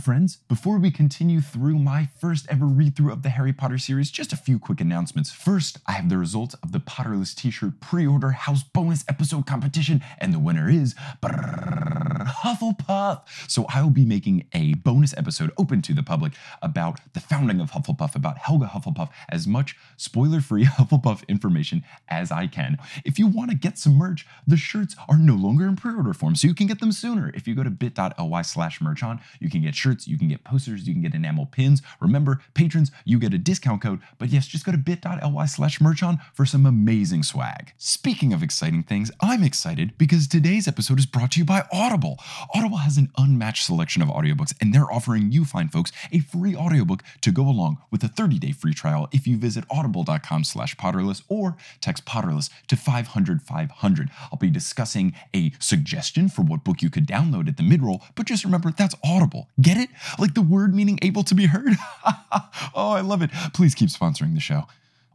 friends. Before we continue through my first ever read through of the Harry Potter series, just a few quick announcements. First, I have the results of the Potterless t shirt pre order house bonus episode competition, and the winner is Hufflepuff. So I will be making a bonus episode open to the public about the founding of Hufflepuff, about Helga Hufflepuff, as much spoiler free Hufflepuff information as I can. If you want to get some merch, the shirts are no longer in pre order form, so you can get them sooner. If you go to bit.ly slash merch on, you can get shirts, you can get posters, you can get enamel pins. Remember, patrons, you get a discount code. But yes, just go to bit.ly slash merch on for some amazing swag. Speaking of exciting things, I'm excited because today's episode is brought to you by Audible. Audible has an unmatched selection of audiobooks, and they're offering you fine folks a free audiobook to go along with a 30-day free trial if you visit audible.com slash potterless or text potterless to 500 500. I'll be discussing a suggestion for what book you could download at the mid-roll, but just remember that's Audible. Get it? Like the word meaning able to be heard? oh, I love it. Please keep sponsoring the show.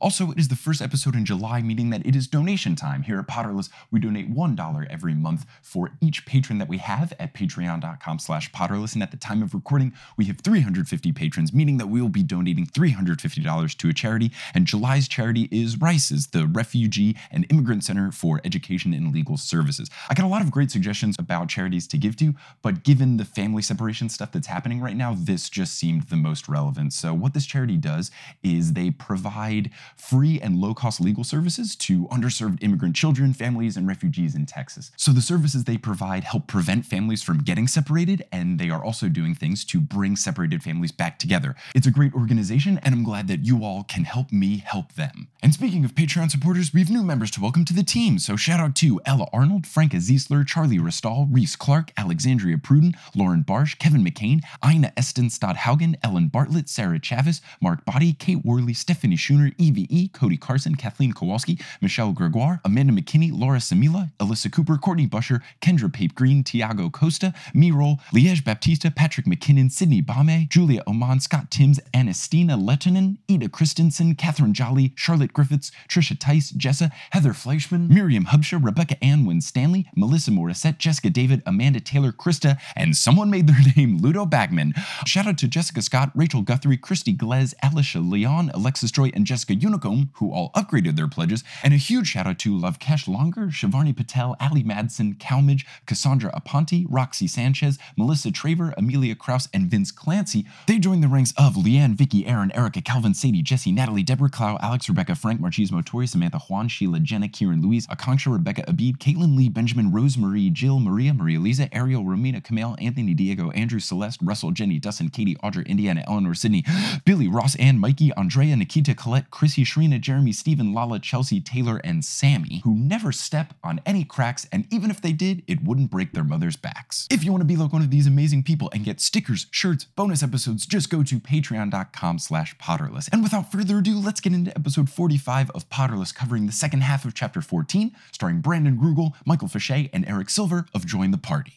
Also, it is the first episode in July, meaning that it is donation time. Here at Potterless, we donate $1 every month for each patron that we have at patreon.com slash potterless. And at the time of recording, we have 350 patrons, meaning that we will be donating $350 to a charity. And July's charity is RAICES, the Refugee and Immigrant Center for Education and Legal Services. I got a lot of great suggestions about charities to give to, but given the family separation stuff that's happening right now, this just seemed the most relevant. So what this charity does is they provide free and low cost legal services to underserved immigrant children, families, and refugees in Texas. So the services they provide help prevent families from getting separated, and they are also doing things to bring separated families back together. It's a great organization, and I'm glad that you all can help me help them. And speaking of Patreon supporters, we have new members to welcome to the team. So shout out to Ella Arnold, Franka Ziesler, Charlie Restall, Reese Clark, Alexandria Pruden, Lauren Barsh, Kevin McCain, Ina Eston Stodhaugen, Ellen Bartlett, Sarah Chavis, Mark Body, Kate Worley, Stephanie Schooner, Evie E, Cody Carson, Kathleen Kowalski, Michelle Gregoire, Amanda McKinney, Laura Samila, Alyssa Cooper, Courtney Busher, Kendra Pape Green, Tiago Costa, Mirol, Liege Baptista, Patrick McKinnon, Sydney Bame, Julia Oman, Scott Timms, Anastina Lettinen, Ida Christensen, Catherine Jolly, Charlotte Griffiths, Trisha Tice, Jessa, Heather Fleischman, Miriam Hubsha, Rebecca Ann Wynn Stanley, Melissa Morissette, Jessica David, Amanda Taylor, Krista, and someone made their name Ludo Bagman. Shout out to Jessica Scott, Rachel Guthrie, Christy Glez, Alicia Leon, Alexis Joy, and Jessica Unicombe, who all upgraded their pledges. And a huge shout out to Lovekesh Longer, Shivarni Patel, Ali Madsen, Calmage, Cassandra Aponte, Roxy Sanchez, Melissa Traver, Amelia Kraus, and Vince Clancy. They joined the ranks of Leanne, Vicky, Aaron, Erica, Calvin, Sadie, Jesse, Natalie, Deborah, Clow, Alex, Rebecca, Frank, Marchismo, Tori, Samantha, Juan, Sheila, Jenna, Kieran, Louise, Akanksha, Rebecca, Abid, Caitlin Lee, Benjamin, Rose Marie, Jill, Maria, Maria Lisa, Ariel, Romina, Camille, Anthony, Diego, Andrew, Celeste, Russell, Jenny, Dustin, Katie, Audrey, Indiana, Eleanor, Sydney, Billy, Ross, Ann, Mikey, Andrea, Nikita, Colette, Chrissy, Shrina, Jeremy, Stephen, Lala, Chelsea, Taylor, and Sammy, who never step on any cracks, and even if they did, it wouldn't break their mother's backs. If you want to be like one of these amazing people and get stickers, shirts, bonus episodes, just go to patreon.com slash potterless. And without further ado, let's get into episode 45 of Potterless, covering the second half of chapter 14, starring Brandon Grugle, Michael Fische, and Eric Silver of Join the Party.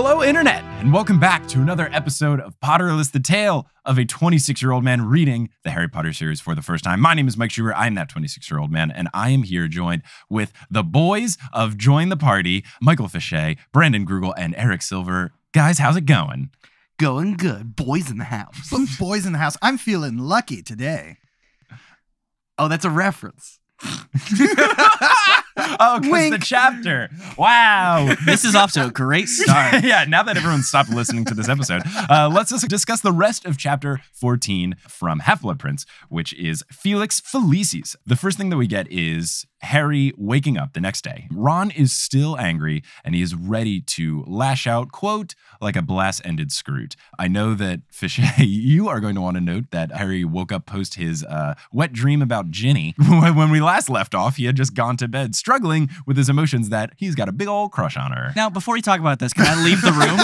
Hello, Internet, and welcome back to another episode of Potterless, the tale of a 26 year old man reading the Harry Potter series for the first time. My name is Mike Schubert. I'm that 26 year old man, and I am here joined with the boys of Join the Party Michael Fische, Brandon Grugle, and Eric Silver. Guys, how's it going? Going good. Boys in the house. Boys in the house. I'm feeling lucky today. Oh, that's a reference. oh, because the chapter. Wow. This is off to a great start. yeah, now that everyone's stopped listening to this episode, uh, let's just discuss the rest of chapter 14 from Half Blood Prince, which is Felix Felicis. The first thing that we get is Harry waking up the next day. Ron is still angry and he is ready to lash out, quote, like a blast ended Skrewt. I know that Fische, you are going to want to note that Harry woke up post his uh, wet dream about Ginny. when we last left off, he had just gone to bed straight struggling with his emotions that he's got a big old crush on her. Now, before you talk about this, can I leave the room?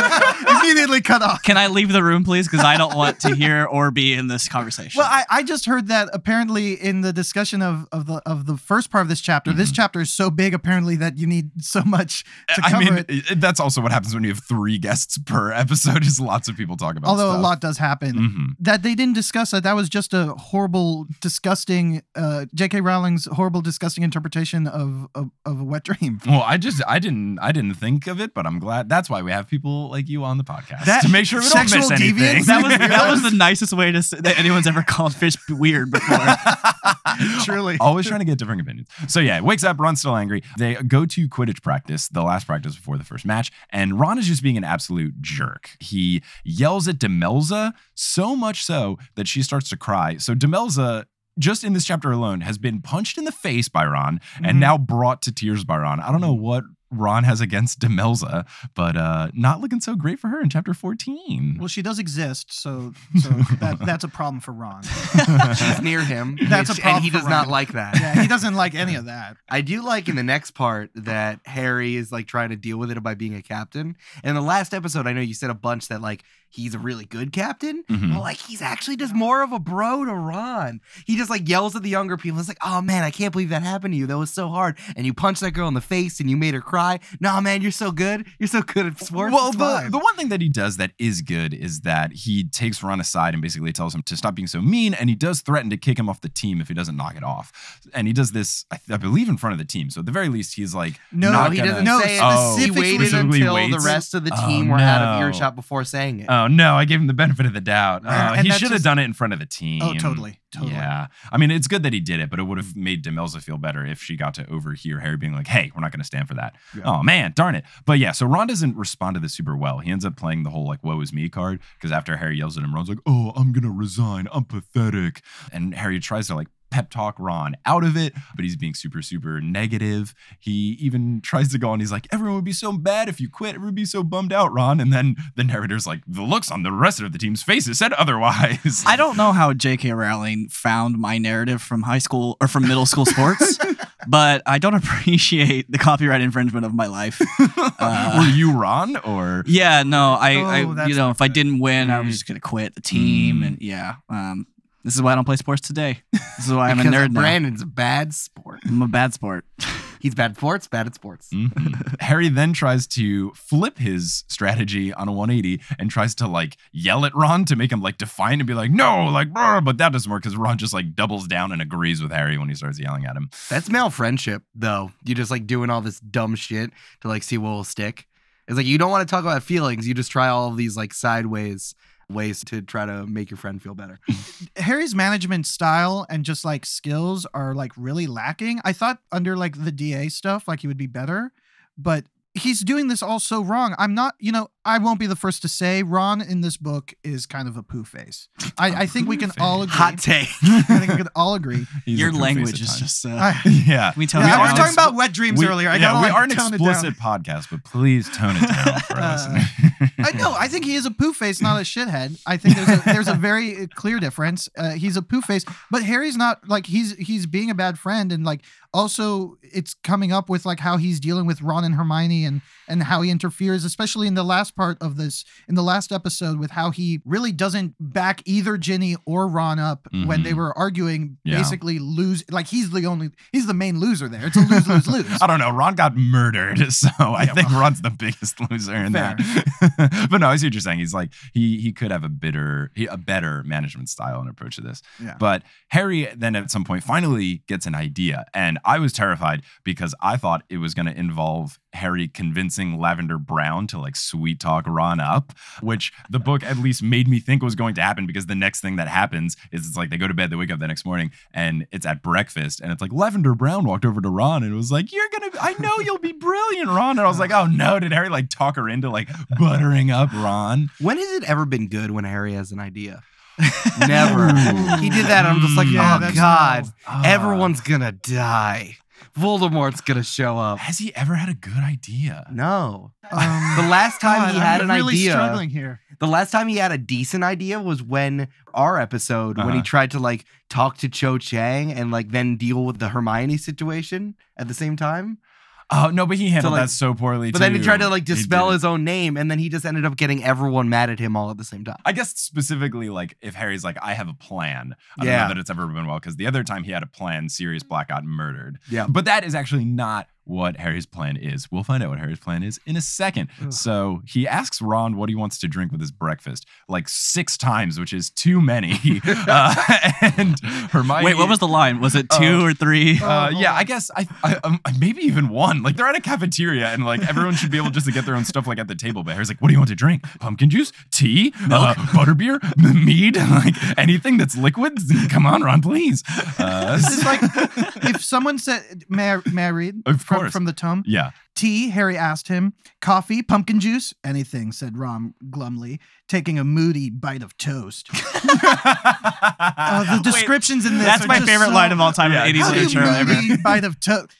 Immediately cut off. Can I leave the room, please? Because I don't want to hear or be in this conversation. Well, I, I just heard that apparently in the discussion of, of the of the first part of this chapter, this chapter is so big apparently that you need so much to cover I mean, it. it- that's also what happens when you have three guests per episode. Is lots of people talk about. Although a lot does happen. Mhm. That they didn't discuss that. That was just a horrible, disgusting. Uh, J.K. Rowling's horrible, disgusting interpretation of, of of a wet dream. Well, I just I didn't I didn't think of it, but I'm glad. That's why we have people like you on the podcast That- to make sure we don't sexual miss anything. deviance? that was that was the nicest way to say that anyone's ever called fish weird before. Truly. Always trying to get different opinions. So yeah, wakes up, Ron's still angry. They go to Quidditch practice, the last practice before the first match, and Ron is just being an absolute jerk. He yells at Demelza so much so that she starts to cry. So Demelza just in this chapter alone has been punched in the face by Ron and Mhm. now brought to tears by Ron. I don't know what Ron has against Demelza, but uh not looking so great for her in chapter 14. Well, she does exist, so so that, that's a problem for Ron. She's near him. That's a which- problem And he for does not like that. Yeah, he doesn't like any of that. I do like in the next part that Harry is like trying to deal with it by being a captain. And in the last episode, I know you said a bunch that like he's a really good captain. Mhm. But like he's actually just more of a bro to Ron. He just like yells at the younger people. It's like, oh man, I can't believe that happened to you. That was so hard. And you punched that girl in the face and you made her cry. Nah, man, you're so good. You're so good at sports. Well, It's the, fine." the one thing that he does that is good is that he takes Ron aside and basically tells him to stop being so mean, and he does threaten to kick him off the team if he doesn't knock it off. And he does this, I, I believe, in front of the team. So at the very least, he's like, No, he doesn't No, say it. Oh, he specifically- waited until waits? the rest of the Oh, team were out of earshot before saying it. Oh no, I gave him the benefit of the doubt. Oh, and uh, he should have just- done it in front of the team. Oh, totally, totally. Yeah. I mean, it's good that he did it, but it would have made Demelza feel better if she got to overhear Harry being like, hey, we're not going to stand for that. Yeah. Oh, man, darn it. But yeah, so Ron doesn't respond to this super well. He ends up playing the whole like, woe is me card because after Harry yells at him, Ron's like, oh, I'm going to resign. I'm pathetic. And Harry tries to like, Pep talk Ron out of it, but he's being super, super negative. He even tries to go on. He's like, "Everyone would be so bad if you quit. Everyone would be so bummed out, Ron." And then the narrator's like, "The looks on the rest of the team's faces said otherwise." I don't know how J.K. Rowling found my narrative from high school or from middle school sports, but I don't appreciate the copyright infringement of my life. Uh, Were you Ron or? yeah, no, I, Oh, I you know, if I didn't win, I was just gonna quit the team, Mm. and yeah, um, this is why I don't play sports today. This is why I'm a nerd now. Brandon's a bad sport. I'm a bad sport. He's bad at sports, bad at sports. Mhm. Harry then tries to flip his strategy on a 180 and tries to like yell at Ron to make him like defiant and be like, no, like, "Brr," but that doesn't work because Ron just like doubles down and agrees with Harry when he starts yelling at him. That's male friendship, though. You just like doing all this dumb shit to like see what will stick. It's like you don't want to talk about feelings. You just try all of these like sideways ways to try to make your friend feel better. Harry's management style and just like skills are like really lacking. I thought under like the DA stuff, like he would be better, but he's doing this all so wrong. I'm not, you know, I won't be the first to say Ron in this book is kind of a poo face. I, I think we can all agree. Hot take. I think we can all agree. He's Your language is just. Uh, I, yeah. we tone yeah, it I was down. talking about wet dreams We- earlier. I yeah, gotta, we like, are an tone it down. explicit podcast, but please tone it down for our Uh, listeners. I know. I think he is a poo face, not a shithead. I think there's a, there's a very clear difference. Uh, he's a poo face, but Harry's not like he's he's being a bad friend, and like also it's coming up with like how he's dealing with Ron and Hermione, and and how he interferes, especially in the last part of this, in the last episode, with how he really doesn't back either Ginny or Ron up when they Mhm. were arguing. Yeah. Basically, lose like he's the only he's the main loser there. It's a lose lose lose. I don't know. Ron got murdered, so I Yeah, think well. Ron's the biggest loser in Fair. that. but no, I see what you're saying. He's like he he could have a bitter, he, a better management style and approach to this. Yeah. But Harry then at some point finally gets an idea, and I was terrified because I thought it was going to involve Harry convincing Lavender Brown to like sweet talk Ron up, which the book at least made me think was going to happen because the next thing that happens is it's like they go to bed, they wake up the next morning, and it's at breakfast, and it's like Lavender Brown walked over to Ron and it was like, "You're gonna, I know you'll be brilliant, Ron." And I was like, "Oh no!" Did Harry like talk her into like buttering up Ron? When has it ever been good when Harry has an idea? Never. He did that. And I'm just like, Yeah, oh that's god, Ah. everyone's gonna die. Voldemort's gonna show up. Has he ever had a good idea? No. Um, The last time God, he had I'm an really idea, struggling here. the last time he had a decent idea was when our episode when he Uh-huh. tried to like talk to Cho Chang and like then deal with the Hermione situation at the same time. Oh no, but he handled like- that so poorly. But then he tried to like dispel his own name, and then he just ended up getting everyone mad at him all at the same time. I guess specifically, like if Harry's like, I have a plan. I don't know that it's ever been well because the other time he had a plan, Sirius Black got murdered. Yeah. But that is actually not what Harry's plan is. We'll find out what Harry's plan is in a second. Ugh. So he asks Ron what he wants to drink with his breakfast, like six times, which is too many. uh, and Hermione. Wait, what was the line? Was it two Oh. or three? Uh, Oh, yeah, I guess I, I um, maybe even one. Like they're at a cafeteria and like everyone should be able just to get their own stuff like at the table. But Harry's like, "What do you want to drink? Pumpkin juice, tea, uh, butterbeer, m- mead, like anything that's liquid? Come on, Ron, please." Uh, This is like if someone said, "May I, may Of from, from the tome. yeah, Tea, Harry asked him. Coffee, pumpkin juice, anything, said Ron glumly, taking a moody bite of toast. Oh, the Wait, descriptions in this That's are my just favorite so- line of all time Yeah, in 80s How literature ever. moody bite of toast?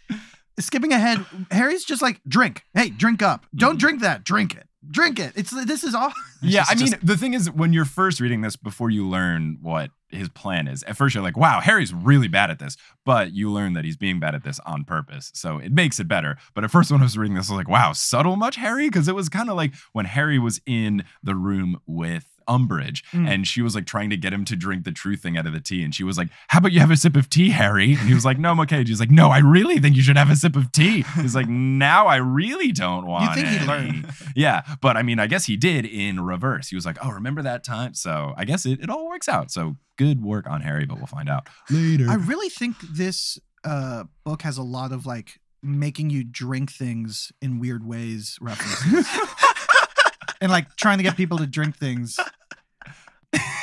Skipping ahead, Harry's just like, drink. Hey, drink up. Don't Mhm. drink that. Drink it. Drink it. It's this is all. yeah. just- I mean, just- the thing is, when you're first reading this, before you learn what his plan is, at first you're like, "Wow, Harry's really bad at this," but you learn that he's being bad at this on purpose, so it makes it better. But at first, when I was reading this, I was like, "Wow, subtle much, Harry?" Because it was kind of like when Harry was in the room with. Umbridge, Mm. and she was like trying to get him to drink the true thing out of the tea, and she was like, "How about you have a sip of tea, Harry?" And he was like, "No, I'm okay." She's like, "No, I really think you should have a sip of tea." He's like, "Now I really don't want." you think he'd any." learn. Yeah, but I mean, I guess he did in reverse. He was like, "Oh, remember that time?" So I guess it, it all works out. So good work on Harry, but we'll find out later. I really think this uh, book has a lot of like making you drink things in weird ways references. and like trying to get people to drink things.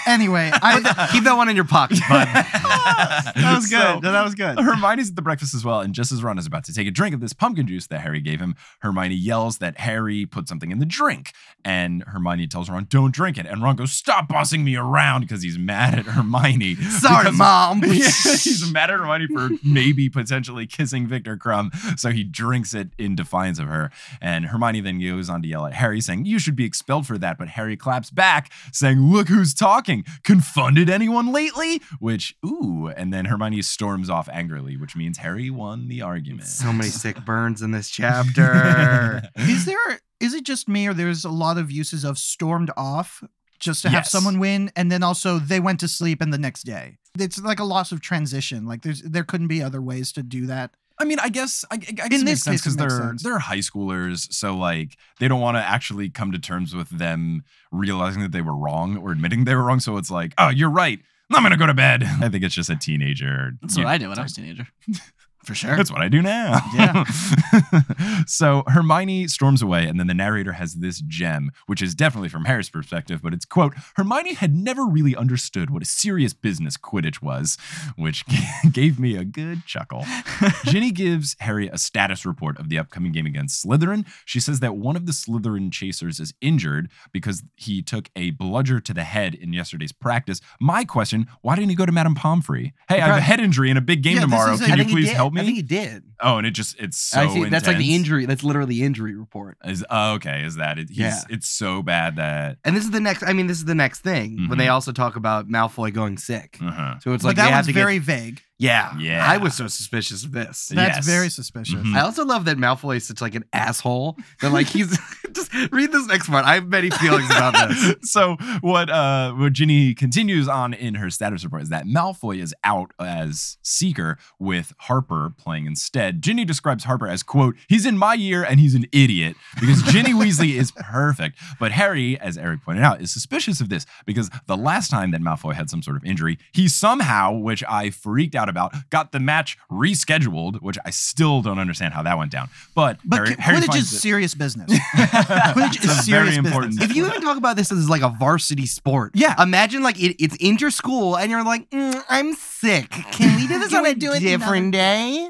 Anyway, I Keep that one in your pocket, bud. That was good. So- No, that was good. Hermione's at the breakfast as well, and just as Ron is about to take a drink of this pumpkin juice that Harry gave him, Hermione yells that Harry put something in the drink, and Hermione tells Ron, "Don't drink it." And Ron goes, "Stop bossing me around," because he's mad at Hermione. Sorry, Because- mom. Yeah, he's mad at Hermione for maybe potentially kissing Viktor Krum, so he drinks it in defiance of her. And Hermione then goes on to yell at Harry, saying, "You should be expelled for that." But Harry claps back, saying, "Look who's talking! Confunded anyone lately?" Which, ooh, and then Hermione storms off angrily, which means Harry won the argument. so many sick burns in this chapter. is there is it just me or there's a lot of uses of stormed off just to have someone win and then also they went to sleep and the next day. It's like a loss of transition. Like there's there couldn't be other ways to do that. I mean, I guess I, I guess In it this sense because they're sense. they're high schoolers, so like they don't want to actually come to terms with them realizing that they were wrong or admitting they were wrong. So it's like, oh, you're right. I'm gonna go to bed. I think it's just a teenager. That's what know, I did when I was a teenager. For sure. That's what I do now. Yeah. so Hermione storms away, and then the narrator has this gem, which is definitely from Harry's perspective, but it's quote, Hermione had never really understood what a serious business Quidditch was, which gave me a good chuckle. Ginny gives Harry a status report of the upcoming game against Slytherin. She says that one of the Slytherin chasers is injured because he took a bludger to the head in yesterday's practice. My question, why didn't he go to Madame Pomfrey? Hey, I have a head injury in a big game Yeah, tomorrow. Can you please did. Help me? I think he did. Oh, and it just it's so I see. That's like the injury. That's literally the injury report. Is oh, okay? Is that it? He's, Yeah. It's so bad that. And this is the next. I mean, this is the next thing when they also talk about Malfoy going sick. Uh-huh. So it's but like that they have one's to very get. vague. Yeah, Yeah. I was so suspicious of this. That's Yes. very suspicious. Mhm. I also love that Malfoy is such like an asshole. That like he's just read this next part. I have many feelings about this. so what uh what Ginny continues on in her status report is that Malfoy is out as seeker with Harper playing instead. Ginny describes Harper as quote, he's in my year and he's an idiot because Ginny Weasley is perfect. But Harry, as Eric pointed out, is suspicious of this because the last time that Malfoy had some sort of injury, he somehow, which I freaked out about, got the match rescheduled, which I still don't understand how that went down. But, But Harry, Harry finds is it- serious business. Quidditch is a serious very important business. If you even talk about this as like a varsity sport, Yeah. Imagine like it, it's inter school and you're like, "Mm, I'm sick. Can we do this Can on we a do it different day?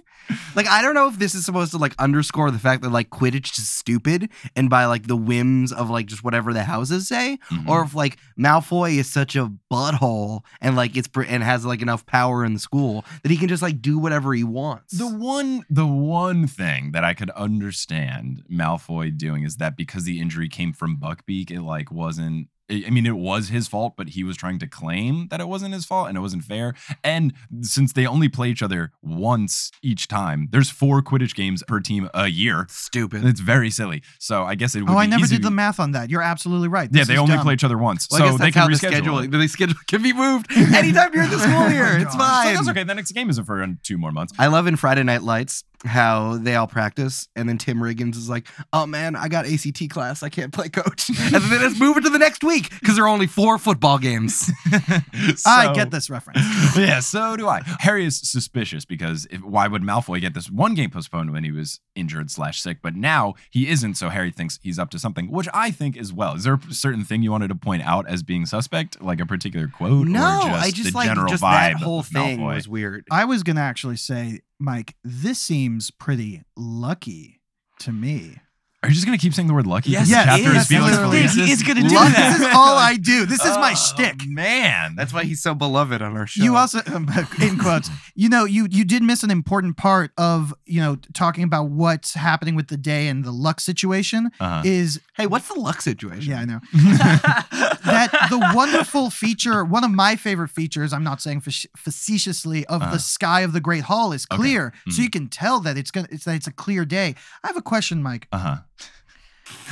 Like I don't know if this is supposed to like underscore the fact that like Quidditch is stupid and by like the whims of like just whatever the houses say, Mhm. or if like Malfoy is such a butthole and like it's and has like enough power in the school that he can just like do whatever he wants. The one the one thing that I could understand Malfoy doing is that because the injury came from Buckbeak, it like wasn't I I mean, it was his fault, but he was trying to claim that it wasn't his fault and it wasn't fair. And since they only play each other once each time, there's four Quidditch games per team a year. Stupid. It's very silly. So I guess it would Oh, be I never easy did the math on that. You're absolutely right. Yeah, they only dumb. play each other once. Well, I so guess they can how the reschedule. scheduling. The schedule can be moved anytime during the school year. It's God. So fine. that's okay. The next game isn't for two more months. I love in Friday Night Lights how they all practice, and then Tim Riggins is like, "Oh man, I got ACT class. I can't play coach." and then they just move it to the next week because there are only four football games. I get this reference. yeah, so do I. Harry is suspicious because if, why would Malfoy get this one game postponed when he was injured slash sick, but now he isn't? So Harry thinks he's up to something, which I think as well. Is there a certain thing you wanted to point out as being suspect, like a particular quote? no, or just I just the like general just vibe that whole thing Malfoy? was weird. I was gonna actually say, Mike, this seems pretty lucky to me. Are you just gonna keep saying the word lucky? Yes, this Yes, chapter yes, is Felix literally. Felicis? He is gonna do Luck- that. This is all I do. This is my Oh, shtick. man. That's why he's so beloved on our show. You also, um, in quotes, you know, you you did miss an important part of you know talking about what's happening with the day and the luck situation. Uh-huh. Is hey, what's the luck situation? yeah, I know that the wonderful feature, one of my favorite features. I'm not saying facetiously of Uh-huh. the sky of the Great Hall is Okay. clear, so Mhm. you can tell that it's gonna it's that it's a clear day. I have a question, Mike. uh-huh.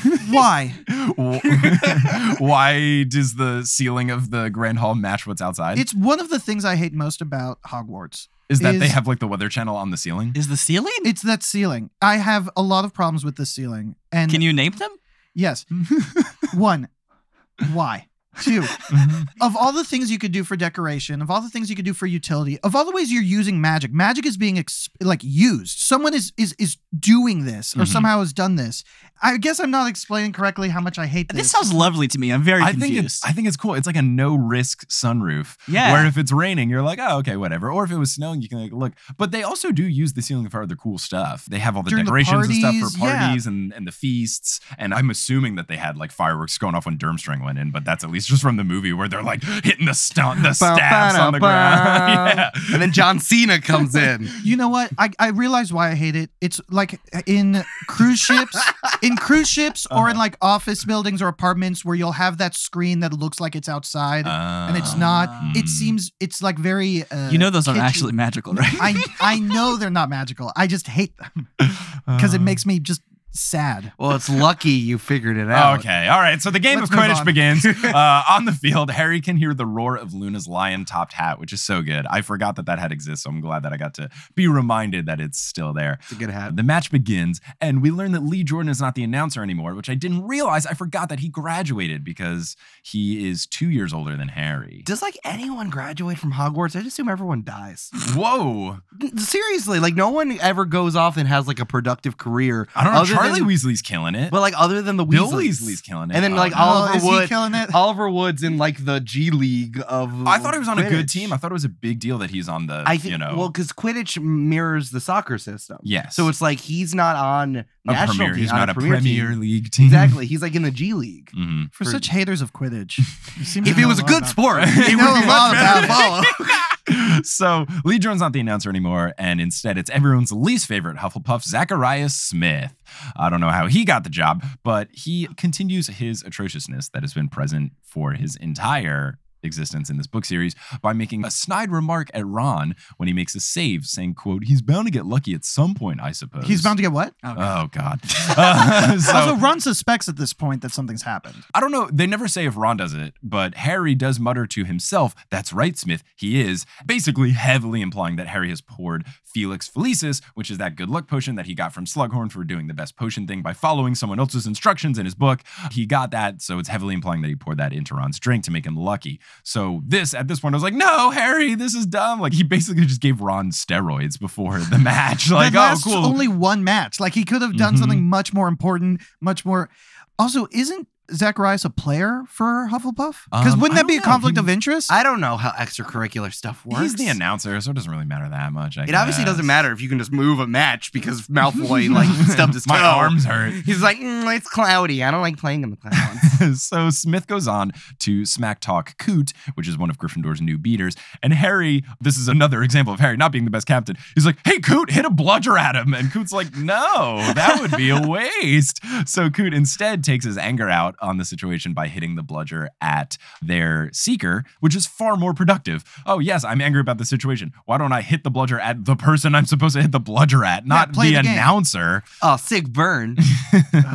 Why? Why does the ceiling of the Grand Hall match what's outside? It's one of the things I hate most about Hogwarts. is that they have like the weather channel on the ceiling? Is the ceiling? It's that ceiling. I have a lot of problems with the ceiling. And Can you name them? Yes. One, why? Two, of all the things you could do for decoration, of all the things you could do for utility, of all the ways you're using magic, magic is being ex- like used. Someone is is is doing this or Mhm. somehow has done this. I guess I'm not explaining correctly how much I hate this. This sounds lovely to me. I'm very I think confused. it's I think it's cool. It's like a no risk sunroof. Yeah. Where if it's raining, you're like, oh, okay, whatever. Or if it was snowing, you can like look. But they also do use the ceiling for other cool stuff. They have all the During the decorations and stuff parties, for yeah. parties and, and the feasts. And I'm assuming that they had like fireworks going off when Durmstrang went in, but that's at least just from the movie where they're like hitting the stump, the stabs on the ground. yeah. And then John Cena comes in. You know what? I, I realize why I hate it. It's like in cruise ships, in cruise ships, or in Uh-huh. like office buildings or apartments where you'll have that screen that looks like it's outside and it's Uh, not. mm. It seems it's like very. Uh, you know those aren't kitschy. actually magical, right? I I know they're not magical. I just hate them because it Uh, makes me just sad. Well, it's lucky you figured it out. Okay, all right. So the game Let's of Quidditch on. begins. uh, on the field, Harry can hear the roar of Luna's lion-topped hat, which is so good. I forgot that that hat exists, so I'm glad that I got to be reminded that it's still there. It's a good hat. The match begins, and we learn that Lee Jordan is not the announcer anymore, which I didn't realize. I forgot that he graduated because he is two years older than Harry. Does like anyone graduate from Hogwarts? I just assume everyone dies. Whoa! Seriously, like no one ever goes off and has like a productive career. I don't know. Other Charlie than- Weasley's killing it. But like other than the Bill Weasleys. Weasley's killing it. And then, like, Oh, Oliver is he Wood- killing it? Oliver Wood's in like the G League of. I thought he was on a good team. I thought it was a big deal that he's on the. I think you know. well because Quidditch mirrors the soccer system. yes. So it's like he's not on a national premier. team. He's not a premier Premier team. League team. Exactly. He's like in the G League. hmm For For- such haters of Quidditch, you seem to If it was a good sport, You it know a be lot much better about it. follow. so Lee Jordan's not the announcer anymore, and instead it's everyone's least favorite Hufflepuff, Zacharias Smith. I don't know how he got the job, but he continues his atrociousness that has been present for his entire existence in this book series by making a snide remark at Ron when he makes a save, saying, "quote He's bound to get lucky at some point, I suppose." He's bound to get what? Oh God. Uh, so- also, Ron suspects at this point that something's happened. I don't know. They never say if Ron does it, but Harry does mutter to himself, That's right, Smith. He is. Basically, heavily implying that Harry has poured Felix Felicis, which is that good luck potion that he got from Slughorn for doing the best potion thing by following someone else's instructions in his book. He got that, so it's heavily implying that he poured that into Ron's drink to make him lucky. So, this, at this point, I was like, No, Harry, this is dumb. Like, he basically just gave Ron steroids before the match. Like, oh, cool. only one match. Like he could have done Mhm. something much more important, much more. Also, isn't Zacharias a player for Hufflepuff? Because Um, wouldn't I that be a don't know. conflict He- of interest? I don't know how extracurricular stuff works. He's the announcer, so it doesn't really matter that much. I It obviously doesn't matter if you can just move a match because Malfoy like stubbed his toe. My arms hurt. He's like, "Mm, it's cloudy. I don't like playing in the clouds. so Smith goes on to smack talk Coote, which is one of Gryffindor's new beaters. And Harry, this is another example of Harry not being the best captain. He's like, hey, Coote, hit a bludger at him. And Coote's like, no, that would be a waste. So Coote instead takes his anger out on the situation by hitting the bludger at their seeker, which is far more productive. Oh, yes, I'm angry about the situation. Why don't I hit the bludger at the person I'm supposed to hit the bludger at, not play the, the announcer? oh, sick burn.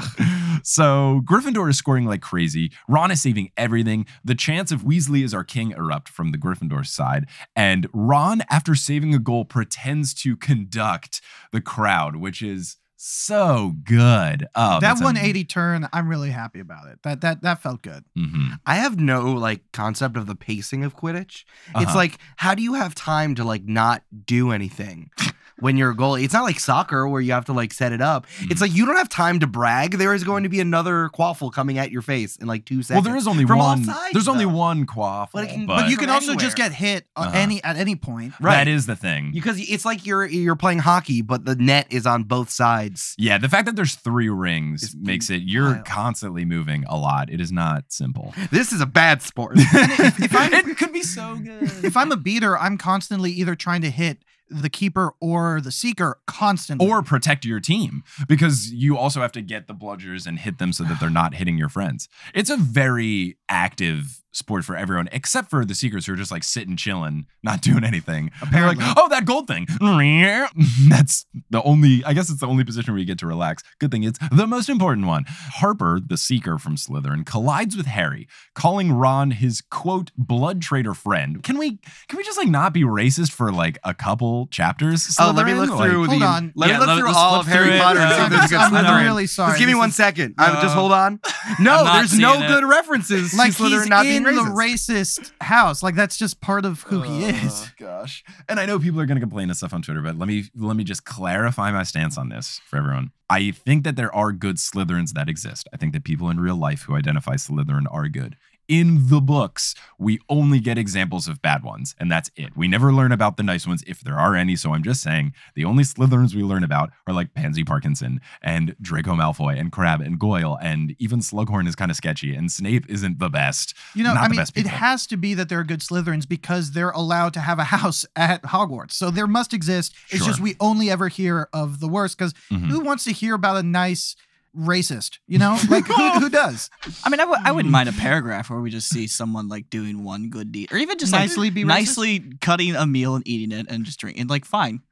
so Gryffindor is scoring like crazy. Ron is saving everything. The chance of Weasley as our king erupt from the Gryffindor side. And Ron, after saving a goal, pretends to conduct the crowd, which is so good. Oh, that that's am- 180 turn, I'm really happy about it. That that that felt good. Mhm. I have no like concept of the pacing of Quidditch. It's Uh-huh. like, how do you have time to like not do anything? When you're a goalie, it's not like soccer where you have to like set it up. Mm-hmm. It's like you don't have time to brag. There is going to be another quaffle coming at your face in like two seconds. Well, seconds. there is only From all one. sides, there's only one quaff. But it can- but, but But you can also just get hit uh, Uh-huh. any at any point. Right. that is the thing. because it's like you're you're playing hockey, but the net is on both sides. yeah, the fact that there's three rings It's makes it you're wild. constantly moving a lot. It is not simple. This is a bad sport. it could be so good. If I'm a beater, I'm constantly either trying to hit the keeper or the seeker constantly. or protect your team because you also have to get the bludgers and hit them so that they're not hitting your friends. It's a very active sport for everyone except for the seekers who are just like sitting chilling, not doing anything. And they're like, Apparently. "Oh, that gold thing." That's the only I guess it's the only position where you get to relax. Good thing it's the most important one. Harper, the seeker from Slytherin, collides with Harry, calling Ron his quote blood traitor friend. Can we can we just like not be racist for like a couple chapters? oh, let me Slytherin? look Like- through Hold the. on. Let Yeah, me look let- through all of Harry through it. Potter and see Uh, if there's a good I'm really sorry. Just give me This one is- second. I, just hold on. No, there's no seeing it. good references like to Slytherin he's not in the racist. house. Like that's just part of who he oh, is. Oh, gosh. And I know people are going to complain and stuff on Twitter, but let me let me just clarify my stance on this for everyone. I think that there are good Slytherins that exist. I think that people in real life who identify Slytherin are good. In the books, we only get examples of bad ones, and that's it. We never learn about the nice ones if there are any. So I'm just saying the only Slytherins we learn about are like Pansy Parkinson and Draco Malfoy and Crabbe and Goyle, and even Slughorn is kind of sketchy, and Snape isn't the best. You know, Not I mean, it has to be that there are good Slytherins because they're allowed to have a house at Hogwarts. So there must exist. It's Sure. just we only ever hear of the worst because Mhm. who wants to hear about a nice racist? You know, like who, who does? I mean, I w- I wouldn't mm. mind a paragraph where we just see someone like doing one good deed, or even just like, Nicely be racist? nicely cutting a meal and eating it and just drinking. Like, fine,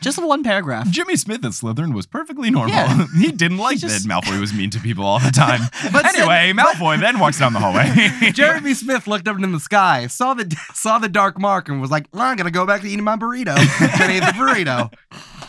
just one paragraph. Jimmy Smith at Slytherin was perfectly normal. Yeah. he didn't like just- that Malfoy was mean to people all the time. But anyway, Malfoy then walks down the hallway. Jeremy Smith looked up in the sky, saw the saw the dark mark, and was like, "Well, "I'm gonna go back to eating my burrito." and ate the burrito.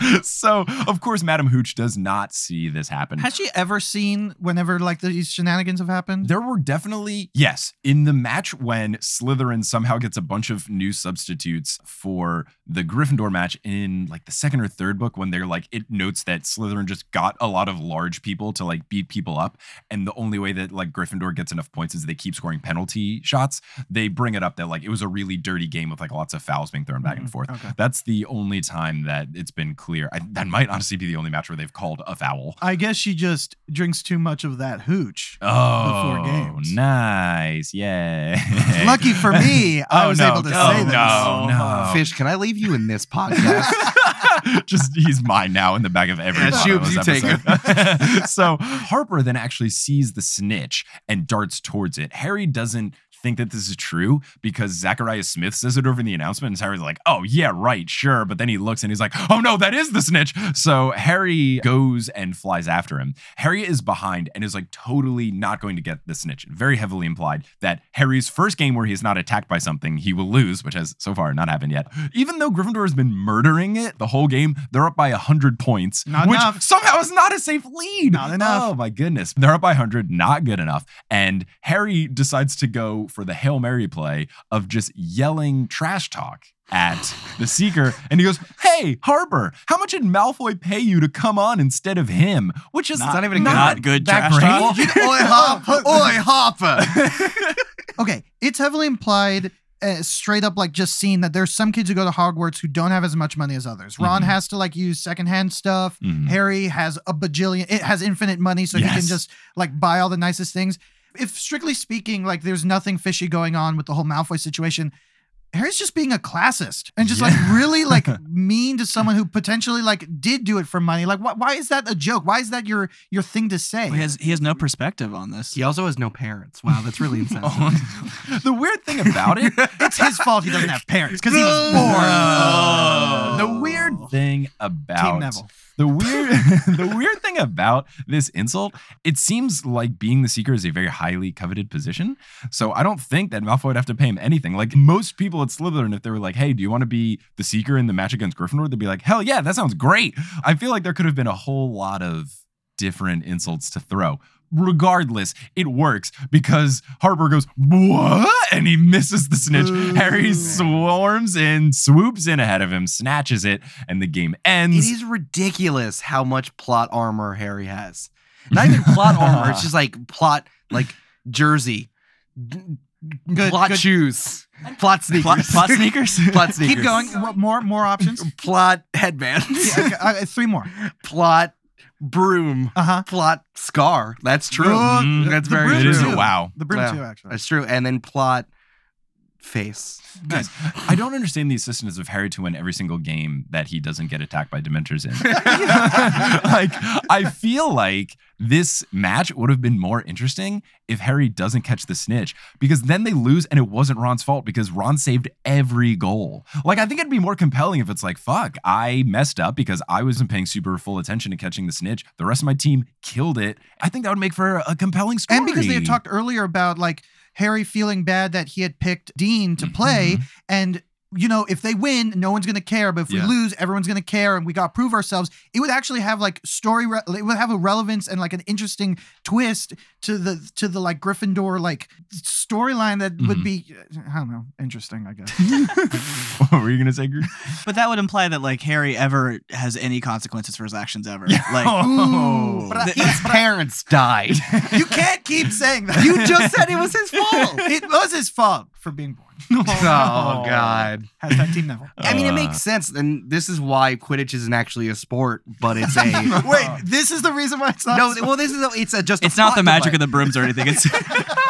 so, of course, Madam Hooch does not see this happen. Has she ever seen whenever like these shenanigans have happened? There were definitely, yes, in the match when Slytherin somehow gets a bunch of new substitutes for the Gryffindor match in like the second or third book, when they're like, it notes that Slytherin just got a lot of large people to like beat people up. And the only way that like Gryffindor gets enough points is they keep scoring penalty shots. They bring it up that like it was a really dirty game with like lots of fouls being thrown back and mm-hmm. forth. Okay. That's the only time that it's been clear. I, that might honestly be the only match where they've called a foul. I guess she just drinks too much of that hooch. Oh, before games. nice. Yay. Lucky for me, I Oh, was no. able to Oh, say this. no, oh, no. Fish, can I leave you in this podcast? Just he's mine now in the back of every Yeah, Potterless Schubes, you take episode. so Harper then actually sees the snitch and darts towards it. Harry doesn't think that this is true because Zacharias Smith says it over in the announcement, and Harry's like, "Oh yeah, right, sure." But then he looks and he's like, "Oh no, that is the snitch." So Harry goes and flies after him. Harry is behind and is like totally not going to get the snitch. Very heavily implied that Harry's first game where he is not attacked by something, he will lose, which has so far not happened yet. Even though Gryffindor has been murdering it the whole game, they're up by 100 points, Not which enough. somehow is not a safe lead. Not enough. Oh my goodness. They're up by 100, not good enough. And Harry decides to go for the Hail Mary play of just yelling trash talk at the Seeker, and he goes, "Hey, Harper, how much did Malfoy pay you to come on instead of him?" Which is not even a good Not good that trash great. talk. Oi, Hopper! Oi, Hopper! Okay, it's heavily implied, uh, straight up, like just seen that there's some kids who go to Hogwarts who don't have as much money as others. Ron Mhm. has to like use secondhand stuff. Mhm. Harry has a bajillion. It has infinite money, so he can just like buy all the nicest things. If strictly speaking, like there's nothing fishy going on with the whole Malfoy situation. Harry's just being a classist and just like really like mean to someone who potentially like did do it for money. Like, why, why is that a joke? Why is that your your thing to say? He has he has no perspective on this. He also has no parents. Wow, that's really insensitive. Oh. the weird thing about it it's his fault he doesn't have parents because he was born. Oh. Oh. the weird thing about the weird the weird thing about this insult, it seems like being the seeker is a very highly coveted position. So I don't think that Malfoy would have to pay him anything. Like most people at Slytherin, if they were like, "Hey, do you want to be the seeker in the match against Gryffindor?" They'd be like, "Hell yeah, that sounds great." I feel like there could have been a whole lot of different insults to throw. Regardless, it works because Harper goes, What? And he misses the snitch. Ooh. Harry swarms in, swoops in ahead of him, snatches it, and the game ends. It is ridiculous how much plot armor Harry has. Not even plot armor. It's just like plot, like jersey, d- Good, plot good. shoes, plot sneakers, Plot, plot sneakers. plot sneakers. Keep going. More more options? Plot headbands. Yeah, okay, uh, three more. plot broom. Uh huh. Plot scar. That's true. Mm, That's the very broom it is true. a wow. The broom Yeah. too, actually. That's true. And then plot face. Guys, I don't understand the assistance of Harry to win every single game that he doesn't get attacked by Dementors in. like, I feel like this match would have been more interesting if Harry doesn't catch the snitch because then they lose and it wasn't Ron's fault because Ron saved every goal. Like, I think it'd be more compelling if it's like, fuck, I messed up because I wasn't paying super full attention to catching the snitch. The rest of my team killed it. I think that would make for a compelling story. And because they had talked earlier about like Harry feeling bad that he had picked Dean to play, mm-hmm. and you know, if they win, no one's gonna care. But if Yeah. we lose, everyone's gonna care, and we got to prove ourselves. It would actually have like story. Re- it would have a relevance and like an interesting twist to the to the like Gryffindor like storyline that would Mhm. be I don't know interesting. I guess. what were you going to say, Gru? But that would imply that like Harry ever has any consequences for his actions ever. Yeah. Like Oh. But I- His parents died. you can't keep saying that. you just said it was his fault. it was his fault for being born. oh God. Hashtag Team Neville. I mean, it Uh. makes sense, and this is why Quidditch isn't actually a sport, but it's a Wait, this is the reason why it's not. no. Well, this is a, it's a just. it's not the magic of the brooms or anything. It's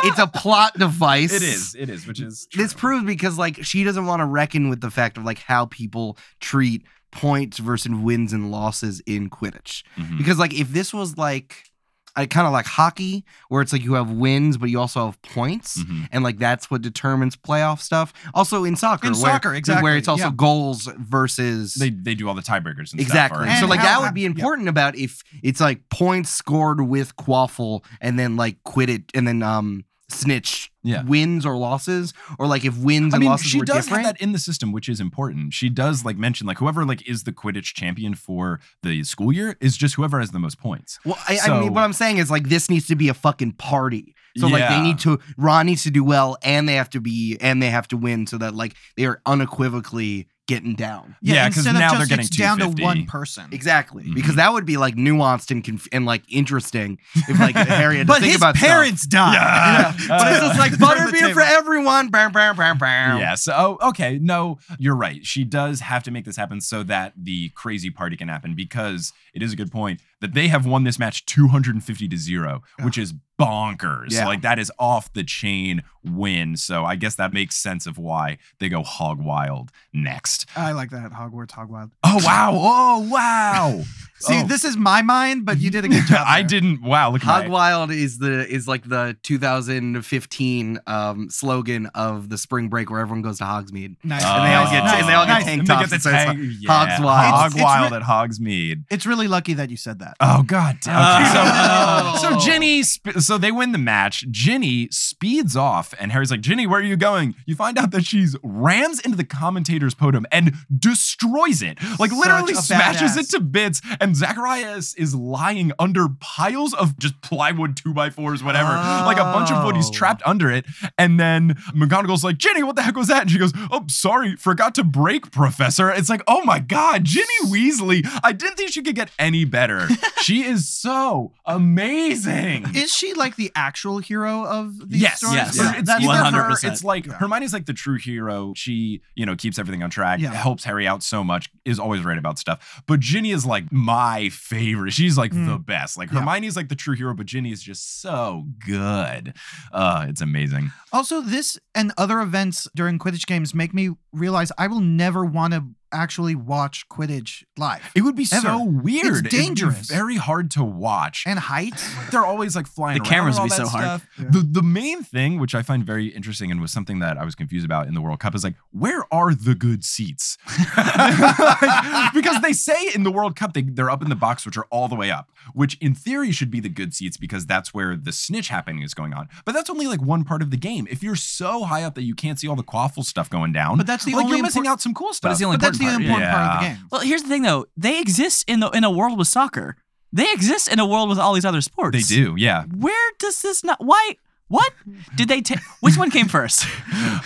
It's a plot device. It is. It is, which is This proves because like she doesn't want to reckon with the fact of like how people treat points versus wins and losses in Quidditch. Mhm. Because like if this was like, I kind of like hockey, where it's like you have wins, but you also have points. Mhm. and like that's what determines playoff stuff. Also in soccer, In where, soccer, exactly, where it's also yeah. goals versus They they do all the tiebreakers and exactly. stuff. so And like how- that would be yeah. important about if it's like points scored with quaffle and then like quit it and then um snitch Yeah. wins or losses or like if wins I and mean, losses she were does different. have that in the system, which is important. She does like mention like whoever like is the Quidditch champion for the school year is just whoever has the most points. Well, I, I mean, what I'm saying is like this needs to be a fucking party. So like they need to Ron needs to do well, and they have to be and they have to win, so that like they are unequivocally getting down. Yeah, because of now just they're getting it's down to one person. Exactly, Mhm. because that would be like nuanced and conf- and like interesting if like Harry had to But his about stuff. parents died. Yeah. But it's just like butterbeer for everyone. Bam, bam, bam, bam. Yeah. So oh, okay, no, you're right. She does have to make this happen so that the crazy party can happen because it is a good point that they have won this match 250 to zero, which is bonkers. Yeah. Like that is off the chain win. So I guess that makes sense of why they go hog wild next. I like that. Hogwarts, hog wild. Oh wow! Oh wow! See, Oh. this is my mind, but you did a good job. I didn't. Wow! Look at Hog Wild is the is like the 2015 um, slogan of the spring break where everyone goes to Hogsmeade. Nice. And they all get- nice, and they all get nice. tank tops get the that says Hogs yeah, Wild. Hog It's- it's wild re- at Hogsmeade. It's really lucky that you said that. Oh god. damn. Oh. Okay, so, so Ginny, sp- so they win the match. Ginny speeds off, and Harry's like, "Ginny, where are you going?" You find out that she's rams into the commentator's podium and destroys it. Like Such literally smashes badass. it to bits. And Zacharias is lying under piles of just plywood two by fours, whatever. Like a bunch of wood. He's Oh. trapped under it. And then McGonagall's like, Ginny, what the heck was that? And she goes, Oh, sorry, forgot to brake, Professor. It's like, oh my God, Ginny Weasley. I didn't think she could get any better. she is so amazing. Is she like the actual hero of these Yes, stories? yes. Or It's That's either not her, 100%. it's like Yeah. Hermione's like the true hero. She, you know, keeps everything on track, Yeah. helps Harry out so much, is always right about stuff. But Ginny is like my favorite. She's like the best. Like Yeah. Hermione's like the true hero, but Ginny is just so good. Uh, it's amazing. Also, this and other events during Quidditch games make me realize I will never want to actually watch Quidditch live. It would be Ever. so weird. It'd be dangerous. very hard to watch. And heights. they're always like flying. The cameras and would all be that so hard. Yeah. The the main thing, which I find very interesting, and was something that I was confused about in the World Cup, is like, where are the good seats? Like, because they say in the World Cup they they're up in the box, which are all the way up, which in theory should be the good seats because that's where the snitch happening is going on. But that's only like one part of the game. If you're so high up that you can't see all the quaffle stuff going down, But that's the like only you're missing impor- out some cool stuff. But it's the only But that's the important important part. part of the game. Well, here's the thing though. They exist in the in a world with soccer. They exist in a world with all these other sports. they do, yeah. Where does this not? Why? What did they take? Which one came first?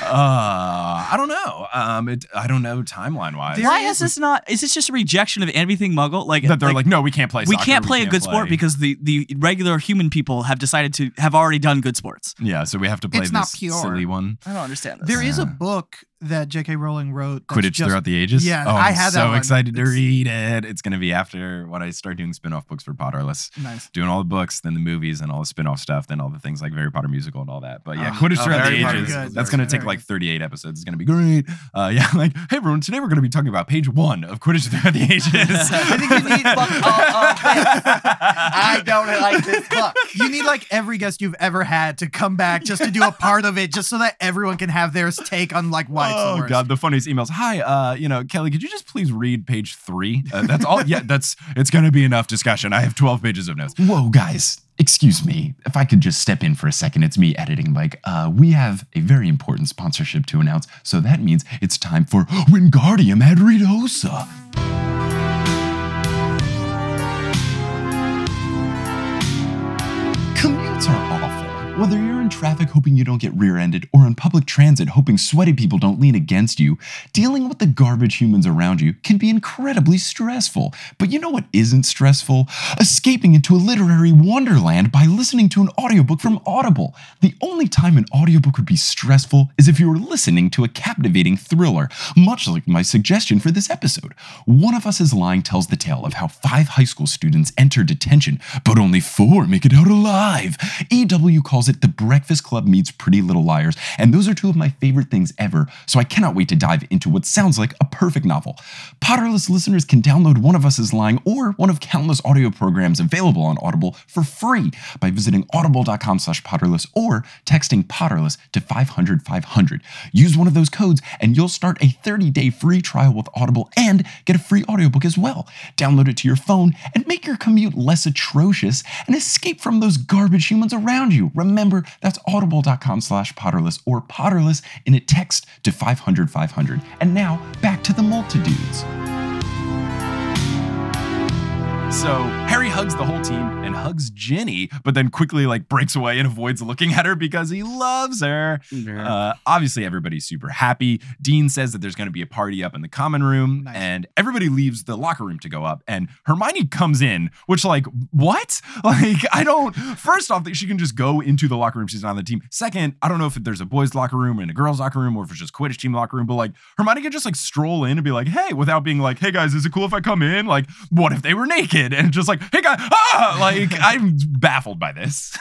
Uh, I don't know. Um, it, I don't know timeline wise. Why is this not? Is this just a rejection of everything Muggle? Like that they're like, no, we can't play. we soccer, can't play a good sport because the the regular human people have decided to have already done good sports. yeah, so we have to play It's this not pure. silly one. I don't understand this. There is a book that J.K. Rowling wrote. Quidditch just- throughout the ages. Yeah, oh, I I'm had so that one. excited to It's- read it. It's gonna be after when I start doing spin-off books for Potterless. Nice. Doing all the books, then the movies, and all the spin-off stuff, then all the things like Harry Potter musical and all that. But yeah, Oh, Quidditch oh, throughout the ages. good. That's gonna take like 38 episodes. It's gonna be great. Uh, yeah, like hey everyone, today we're gonna be talking about page one of Quidditch throughout the ages. I think you need Fuck all of. I don't like this book. You need like every guest you've ever had to come back just to do a part of it, just so that everyone can have their take on like why the oh god, the funniest emails. Hi, uh, you know, Kelly, could you just please read page three? Uh, that's all. Yeah, that's it's gonna be enough discussion. I have twelve pages of notes. Whoa, guys. Excuse me. If I could just step in for a second, it's me editing Mike. Uh, we have a very important sponsorship to announce, so that means it's time for Wingardium Adridosa. Commutes are awful. Whether you're in traffic hoping you don't get rear ended or on public transit hoping sweaty people don't lean against you, dealing with the garbage humans around you can be incredibly stressful. But you know what isn't stressful? Escaping into a literary wonderland by listening to an audiobook from Audible. The only time an audiobook would be stressful is if you were listening to a captivating thriller, much like my suggestion for this episode. One of Us is Lying tells the tale of how five high school students enter detention, but only four make it out alive. EW calls it The Breakfast Club Meets Pretty Little Liars, and those are two of my favorite things ever, so I cannot wait to dive into what sounds like a perfect novel. Potterless listeners can download One of Us is Lying or one of countless audio programs available on Audible for free by visiting audible.com slash potterless or texting potterless to 500 500. Use one of those codes and you'll start a 30-day free trial with Audible and get a free audiobook as well. Download it to your phone and make your commute less atrocious and escape from those garbage humans around you. Remember, that's audible.com slash potterless or potterless in a text to 500 500. And now, back to the multitudes. So Harry hugs the whole team and hugs Ginny, but then quickly like breaks away and avoids looking at her because he loves her. Uh, obviously, everybody's super happy. Dean says that there's going to be a party up in the common room, Nice. and everybody leaves the locker room to go up. And Hermione comes in, which like what? Like I don't. First off, that she can just go into the locker room. She's not on the team. Second, I don't know if there's a boys' locker room and a girls' locker room, or if it's just Quidditch team locker room. But like Hermione can just like stroll in and be like, "Hey," without being like, "Hey guys, is it cool if I come in?" Like, what if they were naked? And just like, "Hey guy, ah! Like I'm baffled by this.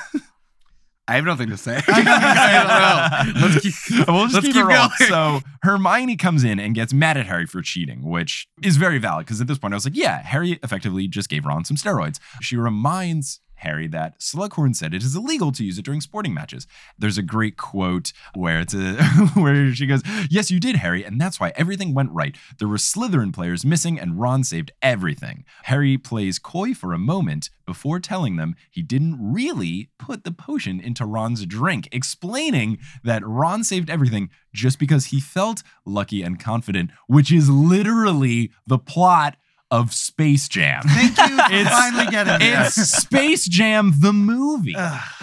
I have nothing to say. I don't know. Let's keep, we'll just keep, keep it going. So Hermione comes in and gets mad at Harry for cheating, which is very valid because at this point I was like, yeah, Harry effectively just gave Ron some steroids. She reminds Harry that Slughorn said it is illegal to use it during sporting matches. There's a great quote where it's a where she goes, "Yes, you did, Harry, and that's why everything went right. There were Slytherin players missing, and Ron saved everything." Harry plays coy for a moment before telling them he didn't really put the potion into Ron's drink, explaining that Ron saved everything just because he felt lucky and confident, which is literally the plot of Space Jam. Thank you for It's- finally getting there. It's Space Jam the movie.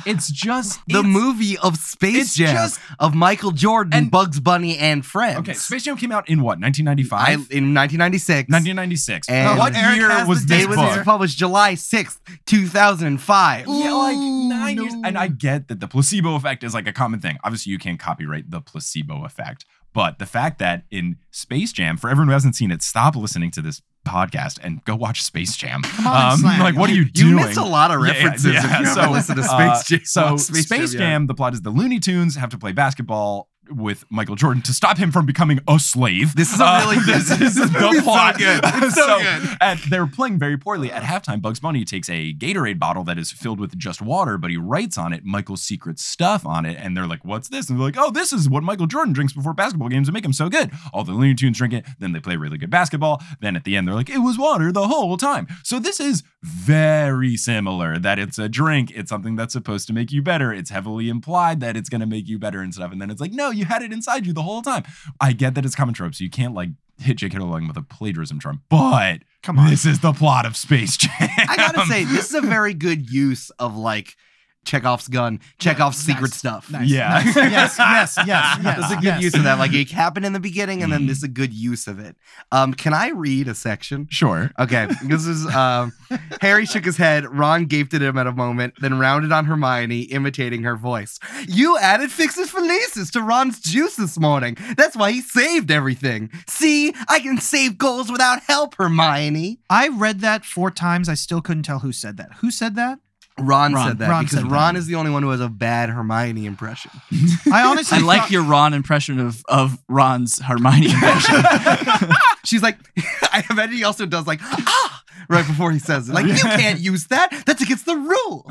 It's just The it's- movie of Space it's Jam just- of Michael Jordan, And- Bugs Bunny, and friends. Okay, Space Jam came out in what? 1995. I, in 1996. 1996. And- what Eric year has was the this it was book? published July 6th, 2005. Yeah, like Ooh, nine years. no. And I get that the placebo effect is like a common thing. Obviously, you can't copyright the placebo effect. But the fact that in Space Jam, for everyone who hasn't seen it, stop listening to this podcast and go watch Space Jam. Um, on, Slam. like, what are you You doing? missed a lot of Yeah, references if you so, listened to Space uh, Jam. So Space, Space Jam, Jam, yeah. the plot is the Looney Tunes have to play basketball with Michael Jordan to stop him from becoming a slave. This is a Uh, really good- this is the movie's so good. It's so good. And they're playing very poorly. At halftime, Bugs Bunny takes a Gatorade bottle that is filled with just water, but he writes on it Michael's secret stuff on it. And they're like, "What's this?" And they're like, "Oh, this is what Michael Jordan drinks before basketball games to make him so good." All the Looney Tunes drink it. Then they play really good basketball. Then at the end, they're like, "It was water the whole time." So this is very similar. That it's a drink. It's something that's supposed to make you better. It's heavily implied that it's going to make you better and stuff. And then it's like, no, you had it inside you the whole time. I get that it's common trope, so you can't like hit J.K. Rowling with a plagiarism charm, but Come on. this is the plot of Space Jam. I gotta say, this is a very good use of like Chekhov's gun, Chekhov's secret Nice. stuff. Nice. Yeah. Nice. Yes, yes, yes, yes. That's a good yes. use of that. Like it happened in the beginning, and then Mm. this is a good use of it. Um, can I read a section? Sure. Okay, this is um, Harry shook his head. Ron gaped at him at a moment, then rounded on Hermione, imitating her voice. You added Felix Felicis to Ron's juice this morning. That's why he saved everything. See, I can save goals without help, Hermione. I read that four times. I still couldn't tell who said that. Who said that? Ron, Ron. said that Ron because said. Ron is the only one who has a bad Hermione impression. I honestly I like thought- your Ron impression of of Ron's Hermione impression. She's like, I bet he also does like, ah, right before he says it. Like, you can't use that. That's against the rule.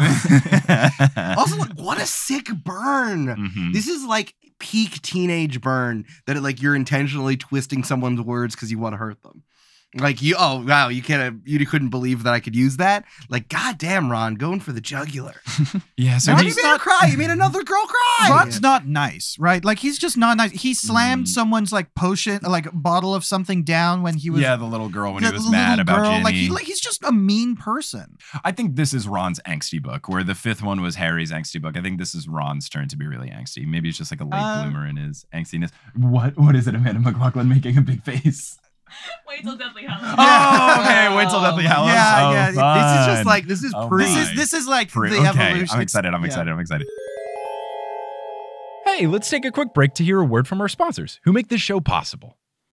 also, like, what a sick burn. Mhm. This is like peak teenage burn that it, like you're intentionally twisting someone's words because you want to hurt them. Like you, oh wow, you can't, you couldn't believe that I could use that. Like, goddamn, Ron, going for the jugular. Yeah, so So Ron's you he's made her cry. You made another girl cry. Ron's not nice, right? Like he's just not nice. He slammed Mm. someone's like potion, like bottle of something down when he was yeah, the little girl when he was little mad about girl. Ginny. Like he, like he's just a mean person. I think this is Ron's angsty book, where the fifth one was Harry's angsty book. I think this is Ron's turn to be really angsty. Maybe it's just like a late Uh, bloomer in his angstiness. What? What is it, Amanda McLaughlin making a big face? Wait till Deathly Hallows. Oh, okay. Wait till Deathly oh, Hallows. Yeah, Oh, yeah, This is just like this is Oh pre. This my. is this is like Pre- the okay, evolution. I'm excited. I'm Yeah. excited. I'm excited. Hey, let's take a quick break to hear a word from our sponsors who make this show possible.